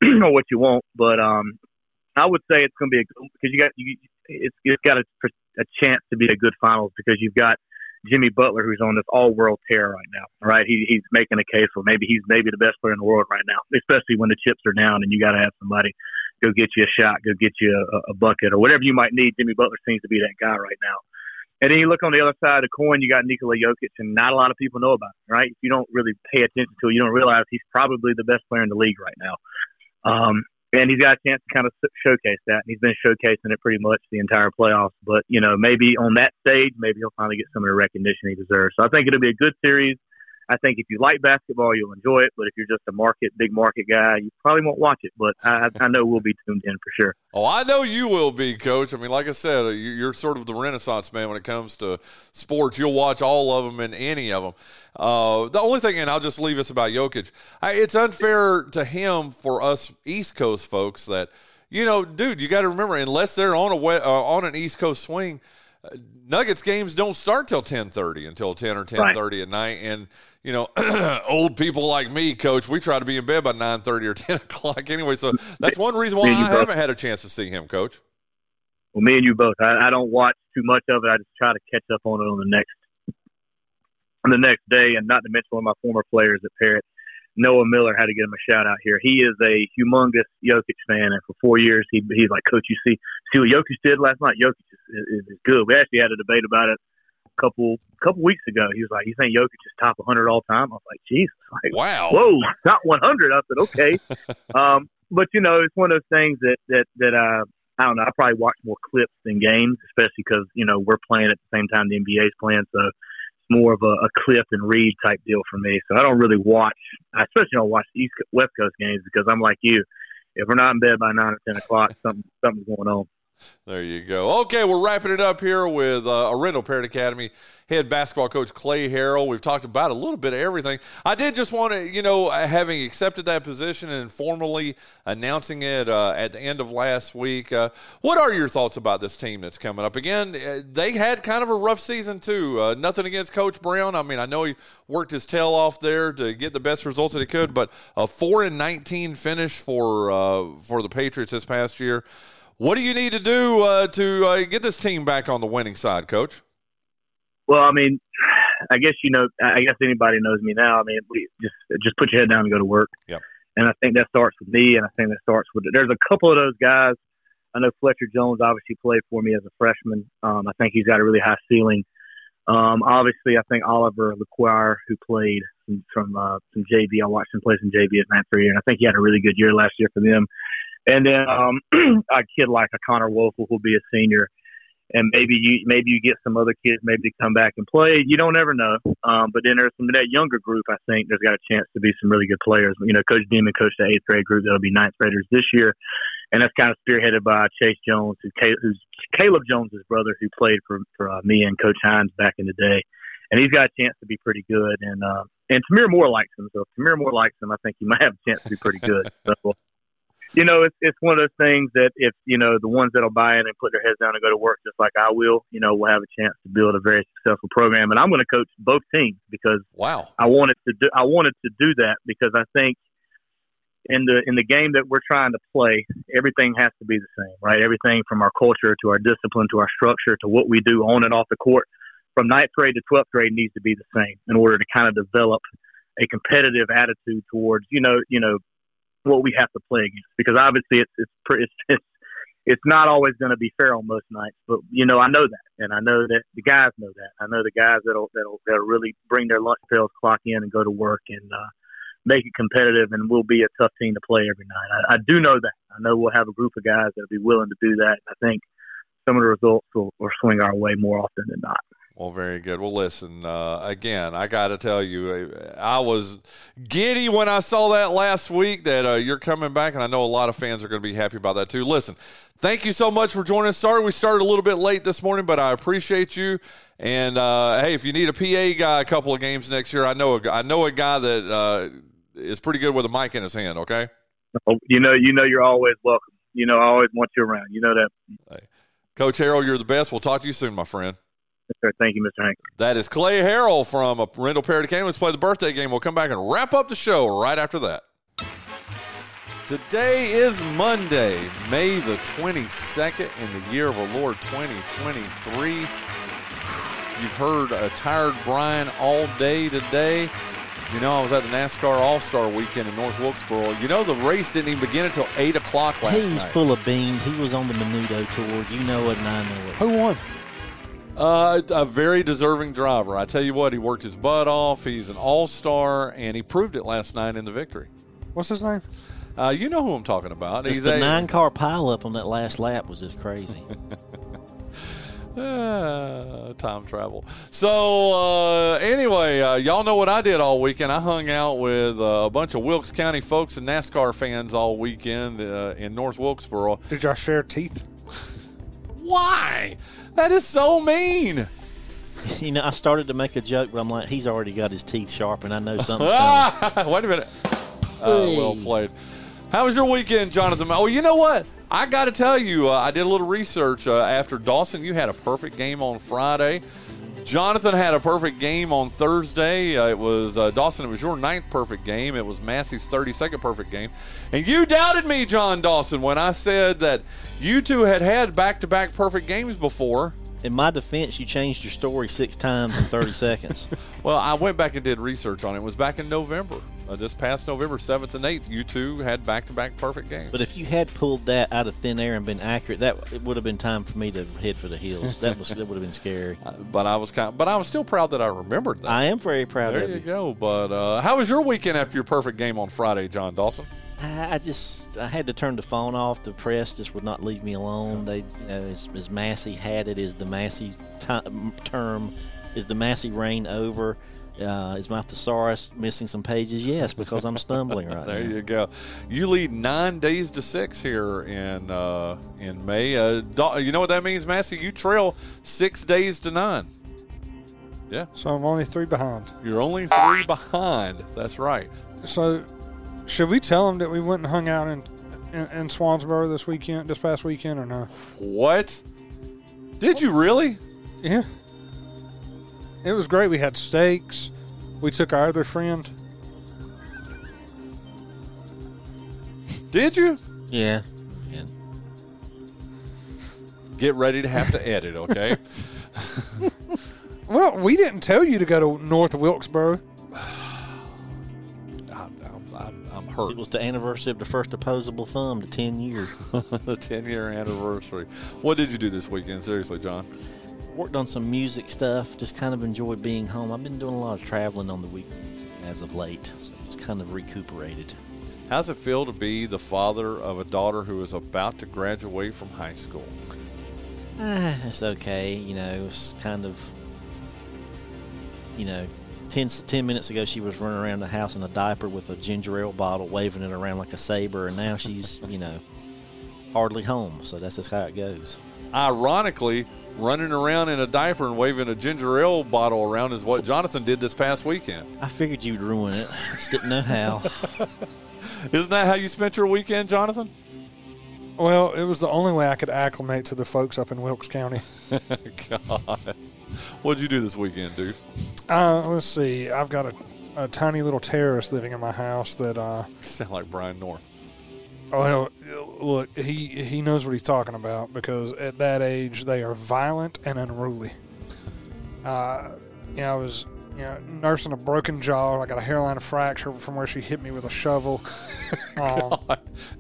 or what you want. But um, I would say it's going to be a because you got you, it's it's got a, a chance to be a good finals because you've got Jimmy Butler, who's on this all-world tear right now. Right, he, he's making a case for maybe he's maybe the best player in the world right now, especially when the chips are down and you got to have somebody go get you a shot, go get you a, a bucket or whatever you might need. Jimmy Butler seems to be that guy right now. And then you look on the other side of the coin, you got Nikola Jokic, and not a lot of people know about him, right? If you don't really pay attention to it, you don't realize he's probably the best player in the league right now. Um, and he's got a chance to kind of showcase that. And he's been showcasing it pretty much the entire playoffs. But you know, maybe on that stage, maybe he'll finally get some of the recognition he deserves. So I think it'll be a good series. I think if you like basketball, you'll enjoy it. But if you're just a market, big market guy, you probably won't watch it. But I, I know we'll be tuned in for sure. Oh, I know you will be, Coach. I mean, like I said, you're sort of the Renaissance man when it comes to sports. You'll watch all of them and any of them. Uh, the only thing, and I'll just leave this about Jokic. I, it's unfair to him for us East Coast folks that, you know, dude, you got to remember, unless they're on a uh, on an East Coast swing – Nuggets games don't start till ten thirty until ten or ten thirty right. at night, and you know, old people like me, coach, we try to be in bed by nine thirty or ten o'clock anyway. So that's one reason why I both. haven't had a chance to see him, coach. Well, me and you both. I, I don't watch too much of it. I just try to catch up on it on the next on the next day, and not to mention one of my former players at Parrott Noah Miller had to give him a shout out here. He is a humongous Jokic fan, and for four years he he's like, Coach, you see see what Jokic did last night? Jokic is, is, is good. We actually had a debate about it a couple couple weeks ago. He was like, "You think Jokic is top 100 all time?" I was like, "Jesus, like, wow, whoa, top 100." I said, "Okay," um, but you know, it's one of those things that that that uh, I don't know. I probably watch more clips than games, especially because you know we're playing at the same time the NBA is playing, so more of a, a clip and read type deal for me. So I don't really watch. I especially don't watch East West Coast games because I'm like you. If we're not in bed by nine or ten o'clock, something something's going on. There you go. Okay, we're wrapping it up here with uh, Arendell Parrott Academy head basketball coach Clay Harrell. We've talked about a little bit of everything. I did just want to, you know, having accepted that position and formally announcing it uh, at the end of last week, uh, what are your thoughts about this team that's coming up? Again, uh, they had kind of a rough season, too. Uh, nothing against Coach Brown. I mean, I know he worked his tail off there to get the best results that he could, but a 4 and 19 finish for, uh, for the Patriots this past year. What do you need to do uh, to uh, get this team back on the winning side, Coach? Well, I mean, I guess you know. I guess anybody knows me now. I mean, just just put your head down and go to work. Yep. And I think that starts with me, and I think that starts with. There's a couple of those guys. I know Fletcher Jones obviously played for me as a freshman. Um, I think he's got a really high ceiling. Um, obviously, I think Oliver LeQuire, who played from from, uh, from JV, I watched him play some JV at Ninth Year, and I think he had a really good year last year for them. And then um, a kid like a Connor Wolf who will be a senior and maybe you maybe you get some other kids maybe to come back and play. You don't ever know. Um, but then there's some that younger group. I think there's got a chance to be some really good players. You know, Coach Demon coached the eighth grade group that'll be ninth graders this year, and that's kind of spearheaded by Chase Jones, who's Caleb Jones's brother, who played for for uh, me and Coach Hines back in the day, and he's got a chance to be pretty good. And uh, and Tamir Moore likes him, so if Tamir Moore likes him, I think he might have a chance to be pretty good. So you know, it's it's one of those things that if you know the ones that'll buy in and put their heads down and go to work just like I will, you know, we'll have a chance to build a very successful program. And I'm going to coach both teams because wow, I wanted to do I wanted to do that because I think in the in the game that we're trying to play, everything has to be the same, right? Everything from our culture to our discipline to our structure to what we do on and off the court, from ninth grade to twelfth grade needs to be the same in order to kind of develop a competitive attitude towards you know you know what we have to play against because obviously it's it's pretty, it's it's not always going to be fair on most nights, but you know I know that, and I know that the guys know that. I know the guys that'll that'll that'll really bring their lunch pails, clock in, and go to work, and uh, make it competitive, and we'll be a tough team to play every night. I, I do know that. I know we'll have a group of guys that'll be willing to do that. I think some of the results will, will swing our way more often than not. Well, very good. Well, listen, uh, again, I got to tell you, I was giddy when I saw that last week that uh, you're coming back, and I know a lot of fans are going to be happy about that too. Listen, thank you so much for joining us. Sorry we started a little bit late this morning, but I appreciate you. And uh, hey, if you need a PA guy a couple of games next year, I know a, I know a guy that uh, is pretty good with a mic in his hand. Okay. Oh, you know, you know, you're always welcome. You know, I always want you around. You know that. Hey. Coach Harrell, you're the best. We'll talk to you soon, my friend. Sir. Thank you, Mr. Hank. That is Clay Harrell from uh, Arendell Parrott Academy. Let's play the birthday game. We'll come back and wrap up the show right after that. Today is Monday, May the 22nd in the year of our Lord 2023. You've heard a tired Bryan all day today. You know, I was at the NASCAR All Star Weekend in North Wilkesboro. You know, the race didn't even begin until eight o'clock last He's night. He's full of beans. He was on the Menudo tour. You know it, and I know it. Who won? Uh, a very deserving driver. I tell you what, he worked his butt off. He's an all star, and he proved it last night in the victory. What's his name? Uh, you know who I'm talking about. He's the a, nine car pileup on that last lap was just crazy. uh, time travel. So uh, anyway, uh, y'all know what I did all weekend. I hung out with uh, a bunch of Wilkes County folks and NASCAR fans all weekend uh, in North Wilkesboro. Did y'all share teeth? Why? That is so mean. You know, I started to make a joke, but I'm like, he's already got his teeth sharp, and I know something. Wait a minute. Uh, well played. How was your weekend, Jonathan? Oh, you know what? I got to tell you, uh, I did a little research uh, after Dawson. You had a perfect game on Friday. Jonathan had a perfect game on Thursday. Uh, it was uh, Dawson. It was your ninth perfect game. It was Massey's thirty-second perfect game, and you doubted me, John Dawson, when I said that you two had had back-to-back perfect games before. In my defense, you changed your story six times in 30 seconds. Well, I went back and did research on it. It was back in November. Uh, this past November 7th and 8th, you two had back to back perfect games. But if you had pulled that out of thin air and been accurate, that it would have been time for me to head for the hills. That was that would have been scary. Uh, but I was kind of, but I was still proud that I remembered that. I am very proud there of you. There you go. But uh, how was your weekend after your perfect game on Friday, John Dawson? I just I had to turn the phone off. The press just would not leave me alone. They, you know, as, as Massey had it, is the Massey t- term, is the Massey reign over? Uh, is my thesaurus missing some pages? Yes, because I'm stumbling right There now. you go. You lead nine days to six here in uh, in May. Uh, Do- you know what that means, Massey? You trail six days to nine. Yeah, So I'm only three behind. you're only three behind. That's right. So, should we tell them that we went and hung out in, in, in Swansboro this weekend, this past weekend, or not? What? Did you really? Yeah. It was great. We had steaks. We took our other friend. Did you? Yeah. yeah. Get ready to have to edit, okay? Well, we didn't tell you to go to North Wilkesboro. I'm, I'm, I'm, I'm hurt. It was the anniversary of the first opposable thumb to 10 years. the 10 year anniversary. What did you do this weekend? Seriously, John? Worked on some music stuff. Just kind of enjoyed being home. I've been doing a lot of traveling on the week as of late. So just kind of recuperated. How's it feel to be the father of a daughter who is about to graduate from high school? Ah, it's okay. You know, it's kind of, you know, 10, 10 minutes ago she was running around the house in a diaper with a ginger ale bottle, waving it around like a saber, and now she's, you know, hardly home. So that's just how it goes. Ironically, running around in a diaper and waving a ginger ale bottle around is what Jonathan did this past weekend. I figured you'd ruin it. Just didn't know how. Isn't that how you spent your weekend, Jonathan? Well, it was the only way I could acclimate to the folks up in Wilkes County. God. What'd you do this weekend, dude? Uh, let's see. I've got a, a tiny little terrorist living in my house that, uh, Sound like Brian North. Well, look, he, he knows what he's talking about because at that age they are violent and unruly. Uh, you know, I was you know, nursing a broken jaw. I got a hairline fracture from where she hit me with a shovel. um,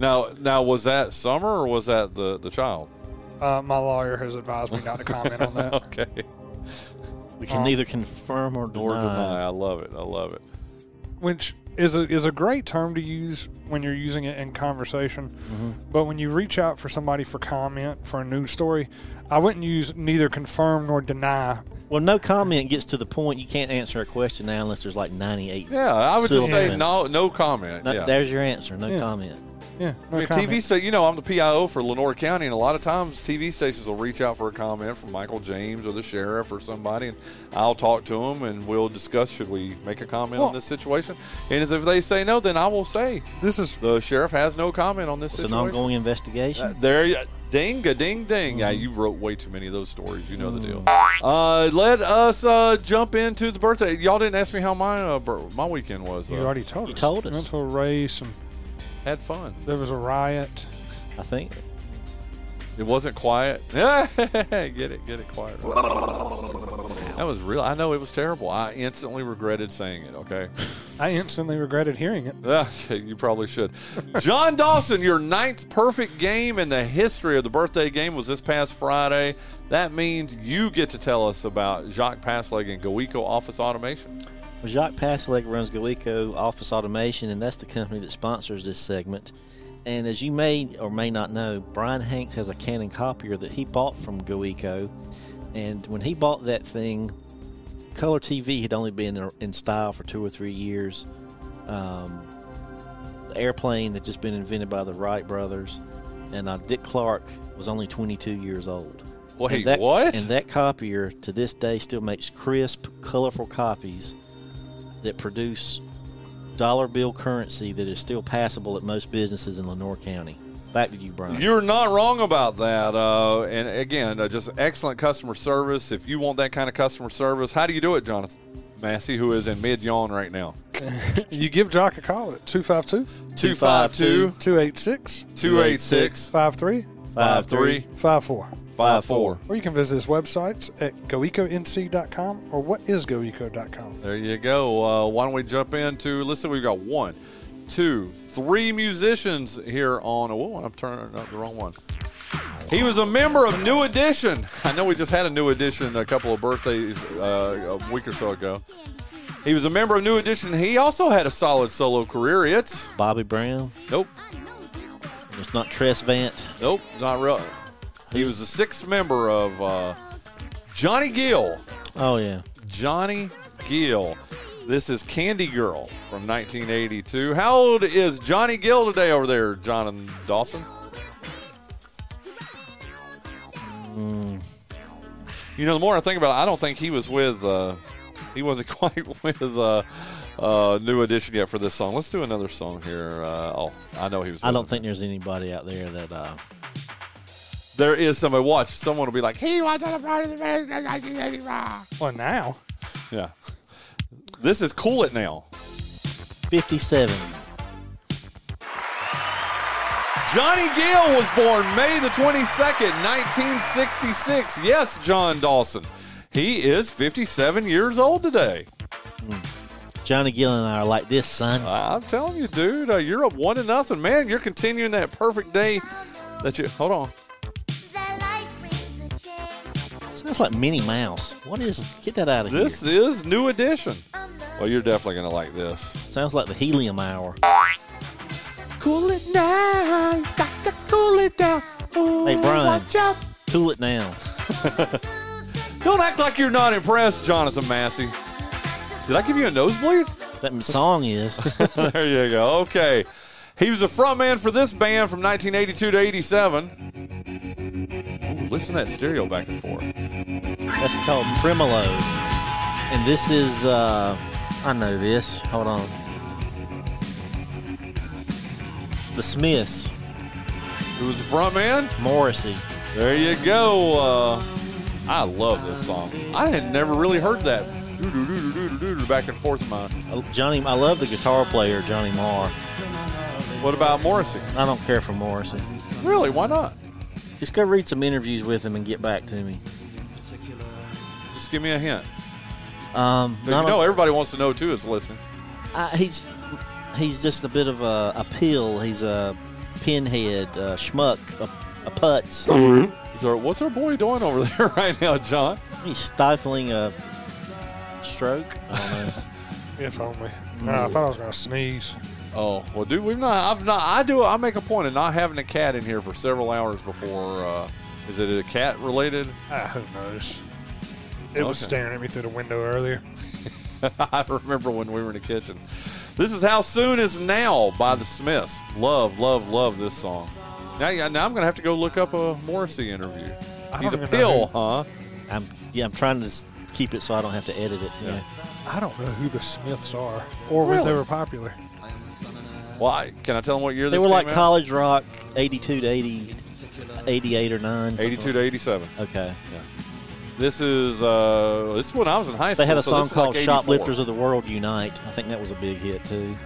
Now, now was that Summer or was that the, the child? uh, my lawyer has advised me not to comment on that. Okay. We can neither confirm or deny. Or deny. I love it. I love it. which is a is a great term to use when you're using it in conversation. Mm-hmm. But when you reach out for somebody for comment for a news story, I wouldn't use neither confirm nor deny. Well, no comment gets to the point. You can't answer a question now unless there's like 98. Yeah, I would just say no, no comment. No- yeah. There's your answer. No Yeah. comment. Yeah, no I mean. TV sta- you know, I'm the PIO for Lenoir County, and a lot of times TV stations will reach out for a comment from Michael James or the sheriff or somebody, and I'll talk to them and we'll discuss should we make a comment Well- on this situation. And if they say no, then I will say This is the sheriff has no comment on this It's an ongoing investigation. Uh, there, you ding, a ding, ding. Yeah, you wrote way too many of those stories. You know the deal. Uh, let us uh, jump into the birthday. Y'all didn't ask me how my uh, my weekend was. you Uh, already told You us. told us. Went to a race and had fun. there was a riot. I think. It wasn't quiet. get it, get it quiet. That was real. I know it was terrible. I instantly regretted saying it. Okay. I instantly regretted hearing it. Yeah, you probably should. John Dawson, your ninth perfect game in the history of the birthday game was this past Friday. That means you get to tell us about Jacques Pasleg and Goeco Office Automation. Well, Jacques Pasleg runs Goeco Office Automation, and that's the company that sponsors this segment. And as you may or may not know, Bryan Hanks has a Canon copier that he bought from Goeco. And when he bought that thing, color TV had only been in style for two or three years. Um, the airplane had just been invented by the Wright brothers, and uh, Dick Clark was only 22 years old. Wait, and that, what? And that copier to this day still makes crisp, colorful copies that produce dollar bill currency that is still passable at most businesses in Lenoir County. Back to you, Bryan. You're not wrong about that. Uh, and again, uh, just excellent customer service. If you want that kind of customer service, how do you do it, Jonathan Massey, who is in mid yawn right now? You give Jock a call at 252 252 286 286 5354. 5354. Or you can visit his websites at goeconc.com or whatisgoeco.com. There you go. Uh, why don't we jump into? Let's see, we've got one, two, three musicians here on. Oh, I'm turning up the wrong one. He was a member of New Edition. I know we just had a New Edition a couple of birthdays uh, a week or so ago. He was a member of New Edition. He also had a solid solo career. It's Bobby Brown. nope, It's not Tresvant. nope, not real. He was the sixth member of uh, Johnny Gill. Oh yeah. Johnny Gill. This is Candy Girl from 1982. How old is Johnny Gill today over there, John and Dawson? You know, the more I think about it, I don't think he was with. Uh, he wasn't quite with uh, uh, New Edition yet for this song. Let's do another song here. Uh, oh, I know he was. I don't think there's anybody out there that. Uh, there is somebody. Watch, someone will be like, "He was on a part of the band in 1985." Well, now. Yeah, this is "Cool It Now." 57. Johnny Gill was born May the 22nd, 1966. Yes, John Dawson. He is 57 years old today. Johnny Gill and I are like this, son. I'm telling you, dude, uh, you're up one to nothing, man. You're continuing that perfect day that you. Hold on. Sounds like Minnie Mouse. What is? Get that out of here? This is New Edition. Well, you're definitely going to like this. Sounds like the Helium Hour. Cool it now. Got to cool it down. Ooh, Hey, Bryan. Watch out. Cool it now. Don't act like you're not impressed, Jonathan Massey. Did I give you a nosebleed? That song is. there you go. Okay. He was the frontman for this band from 1982 to 87. Ooh, listen to that stereo back and forth. That's called Tremolo. And this is, uh, I know this. Hold on. The Smiths, Who was the frontman? Morrissey. There you go. Uh, I love this song. I had never really heard that back and forth in my. Johnny, I love the guitar player, Johnny Marr. What about Morrissey? I don't care for Morrissey. Really? Why not? Just go read some interviews with him and get back to me. Just give me a hint. Um, 'Cause not you know a- everybody wants to know too. Is listening. I, he's he's just a bit of a, a pill. He's a pinhead, a schmuck, a, a putz. Is our, what's our boy doing over there right now, John? He's stifling a stroke. I don't know. If only. No, I thought I was going to sneeze. Oh well, dude, we've not. I've not. I do. I make a point of not having a cat in here for several hours before. Uh, is it a cat related? Ah, who knows? It was staring at me through the window earlier. I remember when we were in the kitchen. This is how soon is now by the Smiths. Love, love, love this song. Now, yeah, now I'm gonna have to go look up a Morrissey interview. He's a pill, know huh? I'm yeah. I'm trying to keep it so I don't have to edit it. Yeah. I don't know who the Smiths are or when they were popular. Why? Can I tell them what year They this were like out? college rock, 82 to 80, 88 or 9. something 82 to 87. Okay. This is uh, this is when I was in high school. They had a so song this is like called Shoplifters of the World Unite. I think that was a big hit too.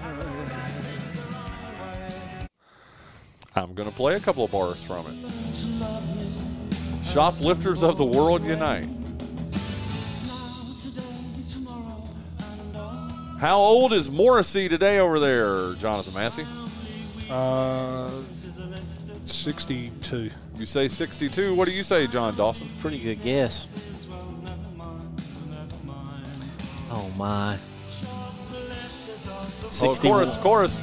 I'm gonna play a couple of bars from it. Shoplifters of the World Unite. How old is Morrissey today over there, Jonathan Massey? Uh, 62. You say 62. What do you say, John Dawson? Pretty good guess. Oh my. Oh, 60 chorus, chorus.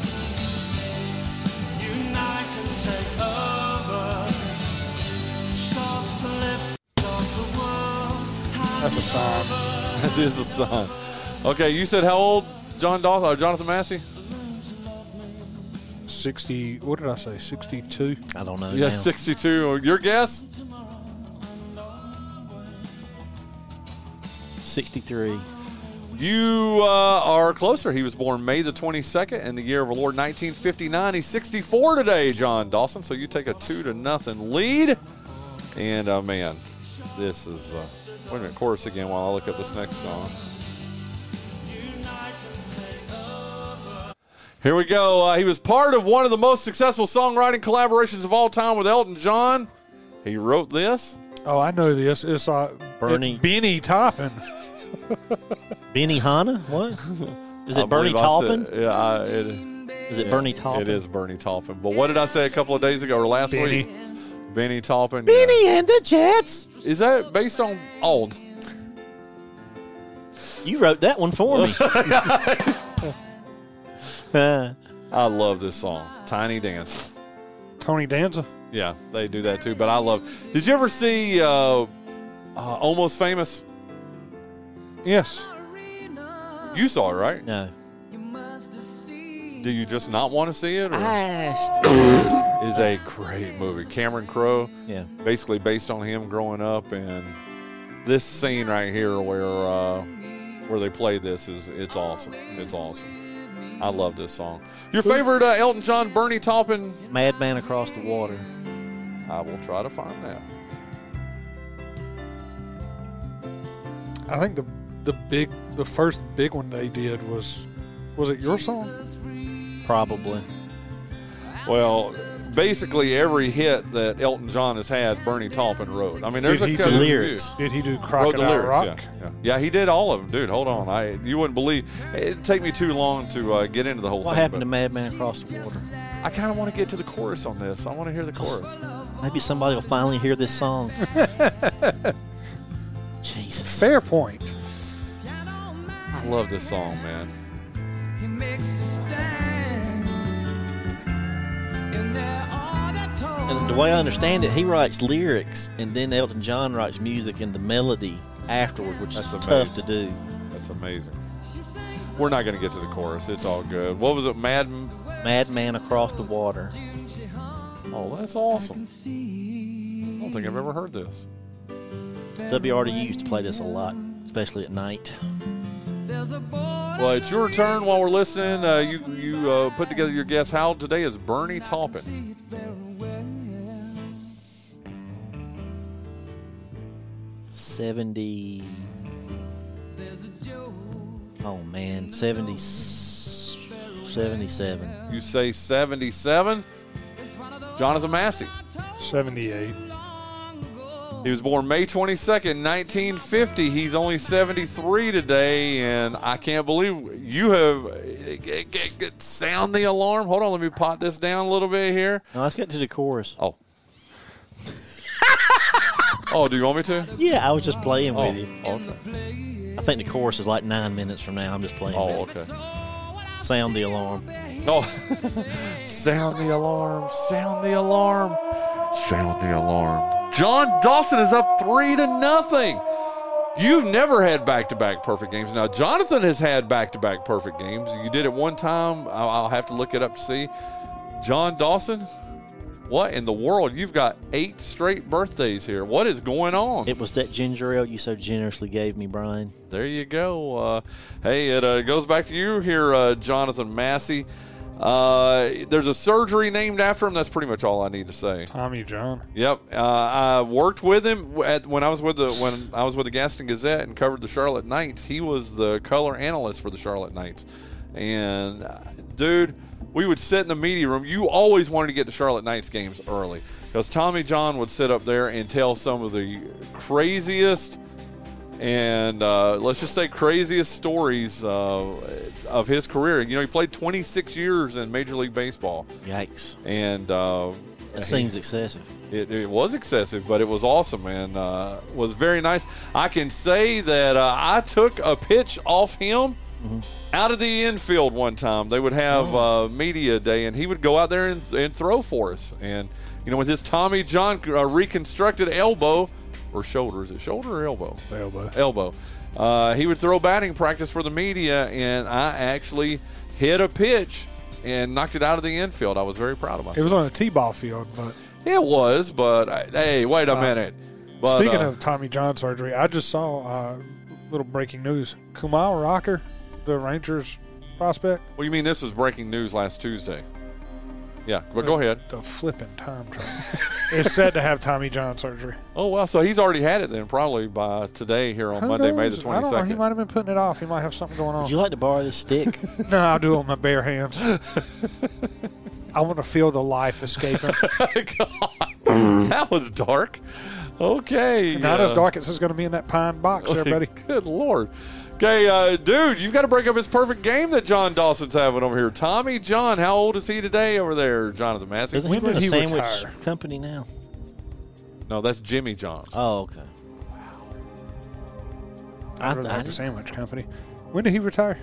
That's a sign. That is a song. Okay, you said how old, John Dawson or Jonathan Massey? 60. What did I say? 62. I don't know. Yes, now. 62. Your guess? 63. You uh, are closer. He was born May the 22nd in the year of our Lord 1959. He's 64 today, John Dawson. So you take a two to nothing lead. And uh, man, this is. Uh, wait a minute, chorus again while I look up this next song. Here we go. Uh, he was part of one of the most successful songwriting collaborations of all time with Elton John. He wrote this. Oh, I know this. It's uh, Bernie- it- Benny Taupin. Benny Hanna? What? Is it Bernie believe I said- Taupin? Yeah, I, it, Is it Yeah, Bernie Taupin? It is Bernie Taupin. But what did I say a couple of days ago or last Benny. week? Benny Taupin. Benny and the Jets. Is that based on old? You wrote that one for me. I love this song, Tiny Dance. Tony Danza. Yeah, they do that too. But I love. Did you ever see uh, uh, Almost Famous? Yes. You saw it, right? No. Do you just not want to see it? Or? I asked. is a great movie. Cameron Crowe, Yeah. basically based on him growing up, and this scene right here where uh, where they play this is it's awesome. It's awesome. I love this song. Your favorite uh, Elton John, Bernie Taupin? Madman Across the Water. I will try to find that. I think the the big the first big one they did was was it your song? Probably. Well, basically every hit that Elton John has had, Bernie Taupin wrote. I mean, there's Did a he couple do few. lyrics? Did he do Wrote the Crocodile lyrics, Rock? yeah, yeah, yeah. He did all of them, dude. Hold on, I you wouldn't believe it'd take me too long to uh, get into the whole What thing. happened to Madman Across the Water? I kind of want to get to the chorus on this. I want to hear the chorus. Maybe somebody will finally hear this song. Jesus. Fair point. I love this song, man. And the way I understand it, he writes lyrics, and then Elton John writes music and the melody afterwards, which That's is amazing. tough to do. That's amazing. We're not going to get to the chorus. It's all good. What was it? Mad. Madman Across the Water. Oh, that's awesome. I don't think I've ever heard this. WRD used to play this a lot, especially at night. Well, it's your turn while we're listening. Uh, you you uh, put together your guess. How old today is Bernie Taupin? Seventy. Oh man, 70, 77. You say 77. Jonathan Massey. Seventy eight. He was born May 22nd, 1950. He's only 73 today, and I can't believe you have. Get, get, get- sound the alarm. Hold on, let me pot this down a little bit here. Now let's get to the chorus. Oh. oh, do you want me to? Yeah, I was just playing Oh, with you. okay. I think the chorus is like nine minutes from now. I'm just playing. Oh, with okay. it. Sound the alarm. Oh, sound the alarm! Sound the alarm! Sound the alarm! John Dawson is up three to nothing. You've never had back-to-back perfect games. Now Jonathan has had back-to-back perfect games. You did it one time. I'll, I'll have to look it up to see. John Dawson, what in the world? You've got eight straight birthdays here. What is going on? It was that ginger ale you so generously gave me, Bryan. There you go. Uh, hey, it uh, goes back to you here, uh, Jonathan Massey. Uh, there's a surgery named after him. That's pretty much all I need to say. Tommy John. Yep, uh, I worked with him at, when I was with the when I was with the Gaston Gazette and covered the Charlotte Knights. He was the color analyst for the Charlotte Knights, and uh, dude, we would sit in the media room. You always wanted to get the Charlotte Knights games early because Tommy John would sit up there and tell some of the craziest and uh, let's just say craziest stories uh, of his career. You know, he played 26 years in Major League Baseball, Yikes. and uh, That seems excessive. it, it was excessive, but it was awesome and uh, was very nice. I can say that uh, I took a pitch off him out of the infield one time. They would have uh, media day, and he would go out there and, and throw for us. And you know, with his Tommy John uh, reconstructed elbow or shoulder, is it shoulder or elbow? Elbow. elbow. Uh, he would throw batting practice for the media, and I actually hit a pitch and knocked it out of the infield. I was very proud of myself. It was on a T-ball field, but It was, but I, hey, wait a minute. But, speaking uh, of Tommy John surgery, I just saw uh, little breaking news. Kumar Rocker, the Rangers prospect, well, you mean this was breaking news last Tuesday? Yeah, but go ahead. the flipping time travel, is said to have Tommy John surgery. Oh well, so he's already had it then, probably by today here on Who Monday, May the knows? I twenty don't know. He might have been putting it off. He might have something going on. Would you like to borrow this stick? no, I'll do it with my bare hands. I want to feel the life escaping. that was dark. Okay, Not as uh, dark as it's going to be in that pine box everybody. Good lord. Okay, uh, dude, you've got to break up his perfect game that John Dawson's having over here. Tommy John, how old is he today over there, Jonathan Massey? Doesn't When he run did a he sandwich retire? company now? No, that's Jimmy John. Oh, okay. I, I really I, like the sandwich company. When did he retire?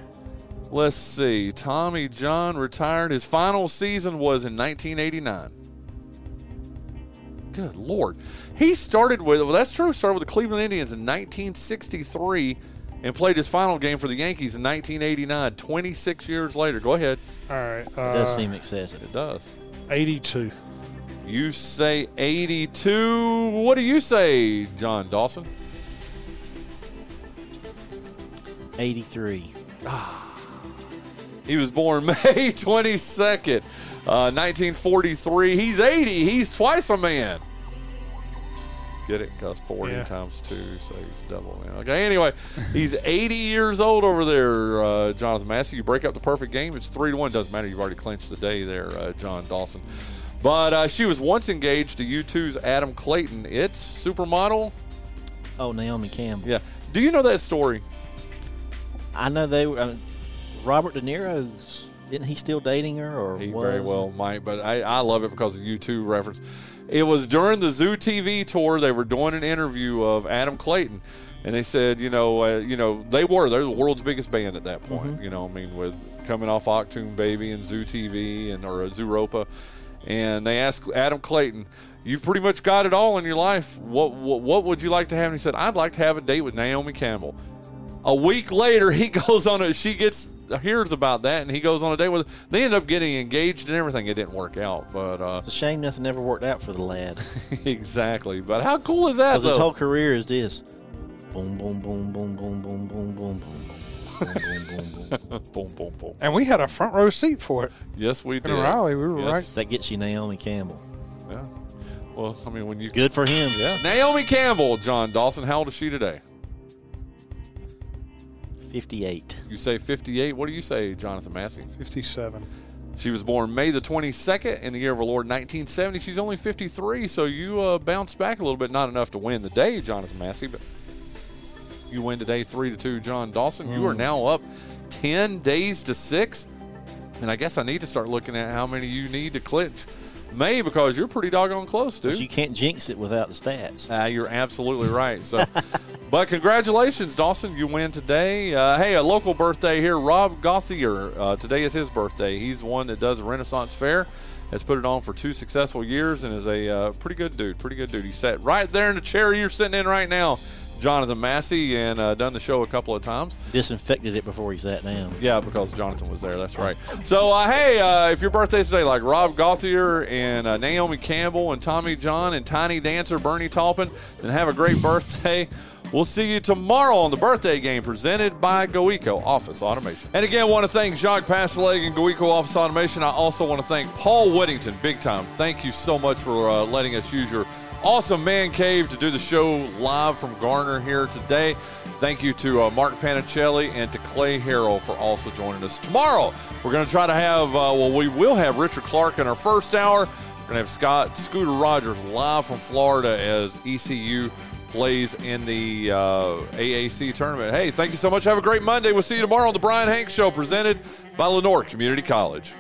Let's see. Tommy John retired. His final season was in 1989. Good lord. He started with, well, that's true, started with the Cleveland Indians in 1963 and played his final game for the Yankees in 1989, 26 years later. Go ahead. All right. It does Uh, seem excessive. It does. 82. You say 82. What do you say, John Dawson? 83. Ah. He was born May 22nd, uh, 1943. He's 80. He's twice a man. Get it? Because 40 Yeah. times 2, so he's double man. Okay, anyway, he's 80 years old over there, uh, Jonathan Massey. You break up the perfect game, it's 3 to 1. Doesn't matter. You've already clinched the day there, uh, John Dawson. But uh, she was once engaged to U2's Adam Clayton. It's supermodel. Oh, Naomi Campbell. Yeah. Do you know that story? I know they were. Uh, Robert De Niro's. Isn't he still dating her? Or He was? very well might, but I, I love it because of U2 reference. It was during the Zoo TV tour. They were doing an interview of Adam Clayton, and they said, you know, uh, you know, they were they're the world's biggest band at that point. You know, I mean, with coming off Achtung Baby and Zoo TV and or Zooropa, and they asked Adam Clayton. You've pretty much got it all in your life. What, what what would you like to have? And he said, I'd like to have a date with Naomi Campbell. A week later, he goes on a. She gets hears about that, and he goes on a date with. her. They end up getting engaged and everything. It didn't work out, but uh, It's a shame nothing ever worked out for the lad. exactly. But how cool is that? Because his whole career is this. Boom, boom, boom, boom, boom, boom, boom, boom, boom. Boom, boom, boom, boom. boom, boom, boom. And we had a front row seat for it. Yes, we In did. Raleigh, we were Yes. That gets you Naomi Campbell. Yeah. Well, I mean, when you Good for him. yeah, Naomi Campbell, John Dawson. How old is she today? 58. You say 58. What do you say, Jonathan Massey? 57. She was born May the 22nd in the year of our Lord 1970. She's only 53, so you uh, bounced back a little bit. Not enough to win the day, Jonathan Massey, but you win today 3 to 2, John Dawson. You are now up 10 days to 6. And I guess I need to start looking at how many you need to clinch May because you're pretty doggone close, dude. But you can't jinx it without the stats. Uh, you're absolutely right. So, but congratulations, Dawson. You win today. Uh, hey, a local birthday here. Rob Gossier. Uh, today is his birthday. He's one that does a Renaissance Fair. Has put it on for two successful years and is a uh, pretty good dude. Pretty good dude. He sat right there in the chair you're sitting in right now, Jonathan Massey, and uh, done the show a couple of times. Disinfected it before he sat down. Yeah, because Jonathan was there. That's right. So, uh, hey, uh, if your birthday's today, like Rob Gothier and uh, Naomi Campbell and Tommy John and Tiny Dancer Bernie Taupin, then have a great birthday. We'll see you tomorrow on the birthday game presented by GoEco Office Automation. And again, want to thank Jacques Passeleg and GoEco Office Automation. I also want to thank Paul Whittington, big time. Thank you so much for uh, letting us use your awesome man cave to do the show live from Garner here today. Thank you to uh, Mark Panichelli and to Clay Harrell for also joining us. Tomorrow, we're going to try to have, uh, well, we will have Richard Clark in our first hour. We're going to have Scott Scooter Rogers live from Florida as ECU plays in the uh, AAC tournament. Hey, thank you so much. Have a great Monday. We'll see you tomorrow on the Bryan Hanks Show presented by Lenoir Community College.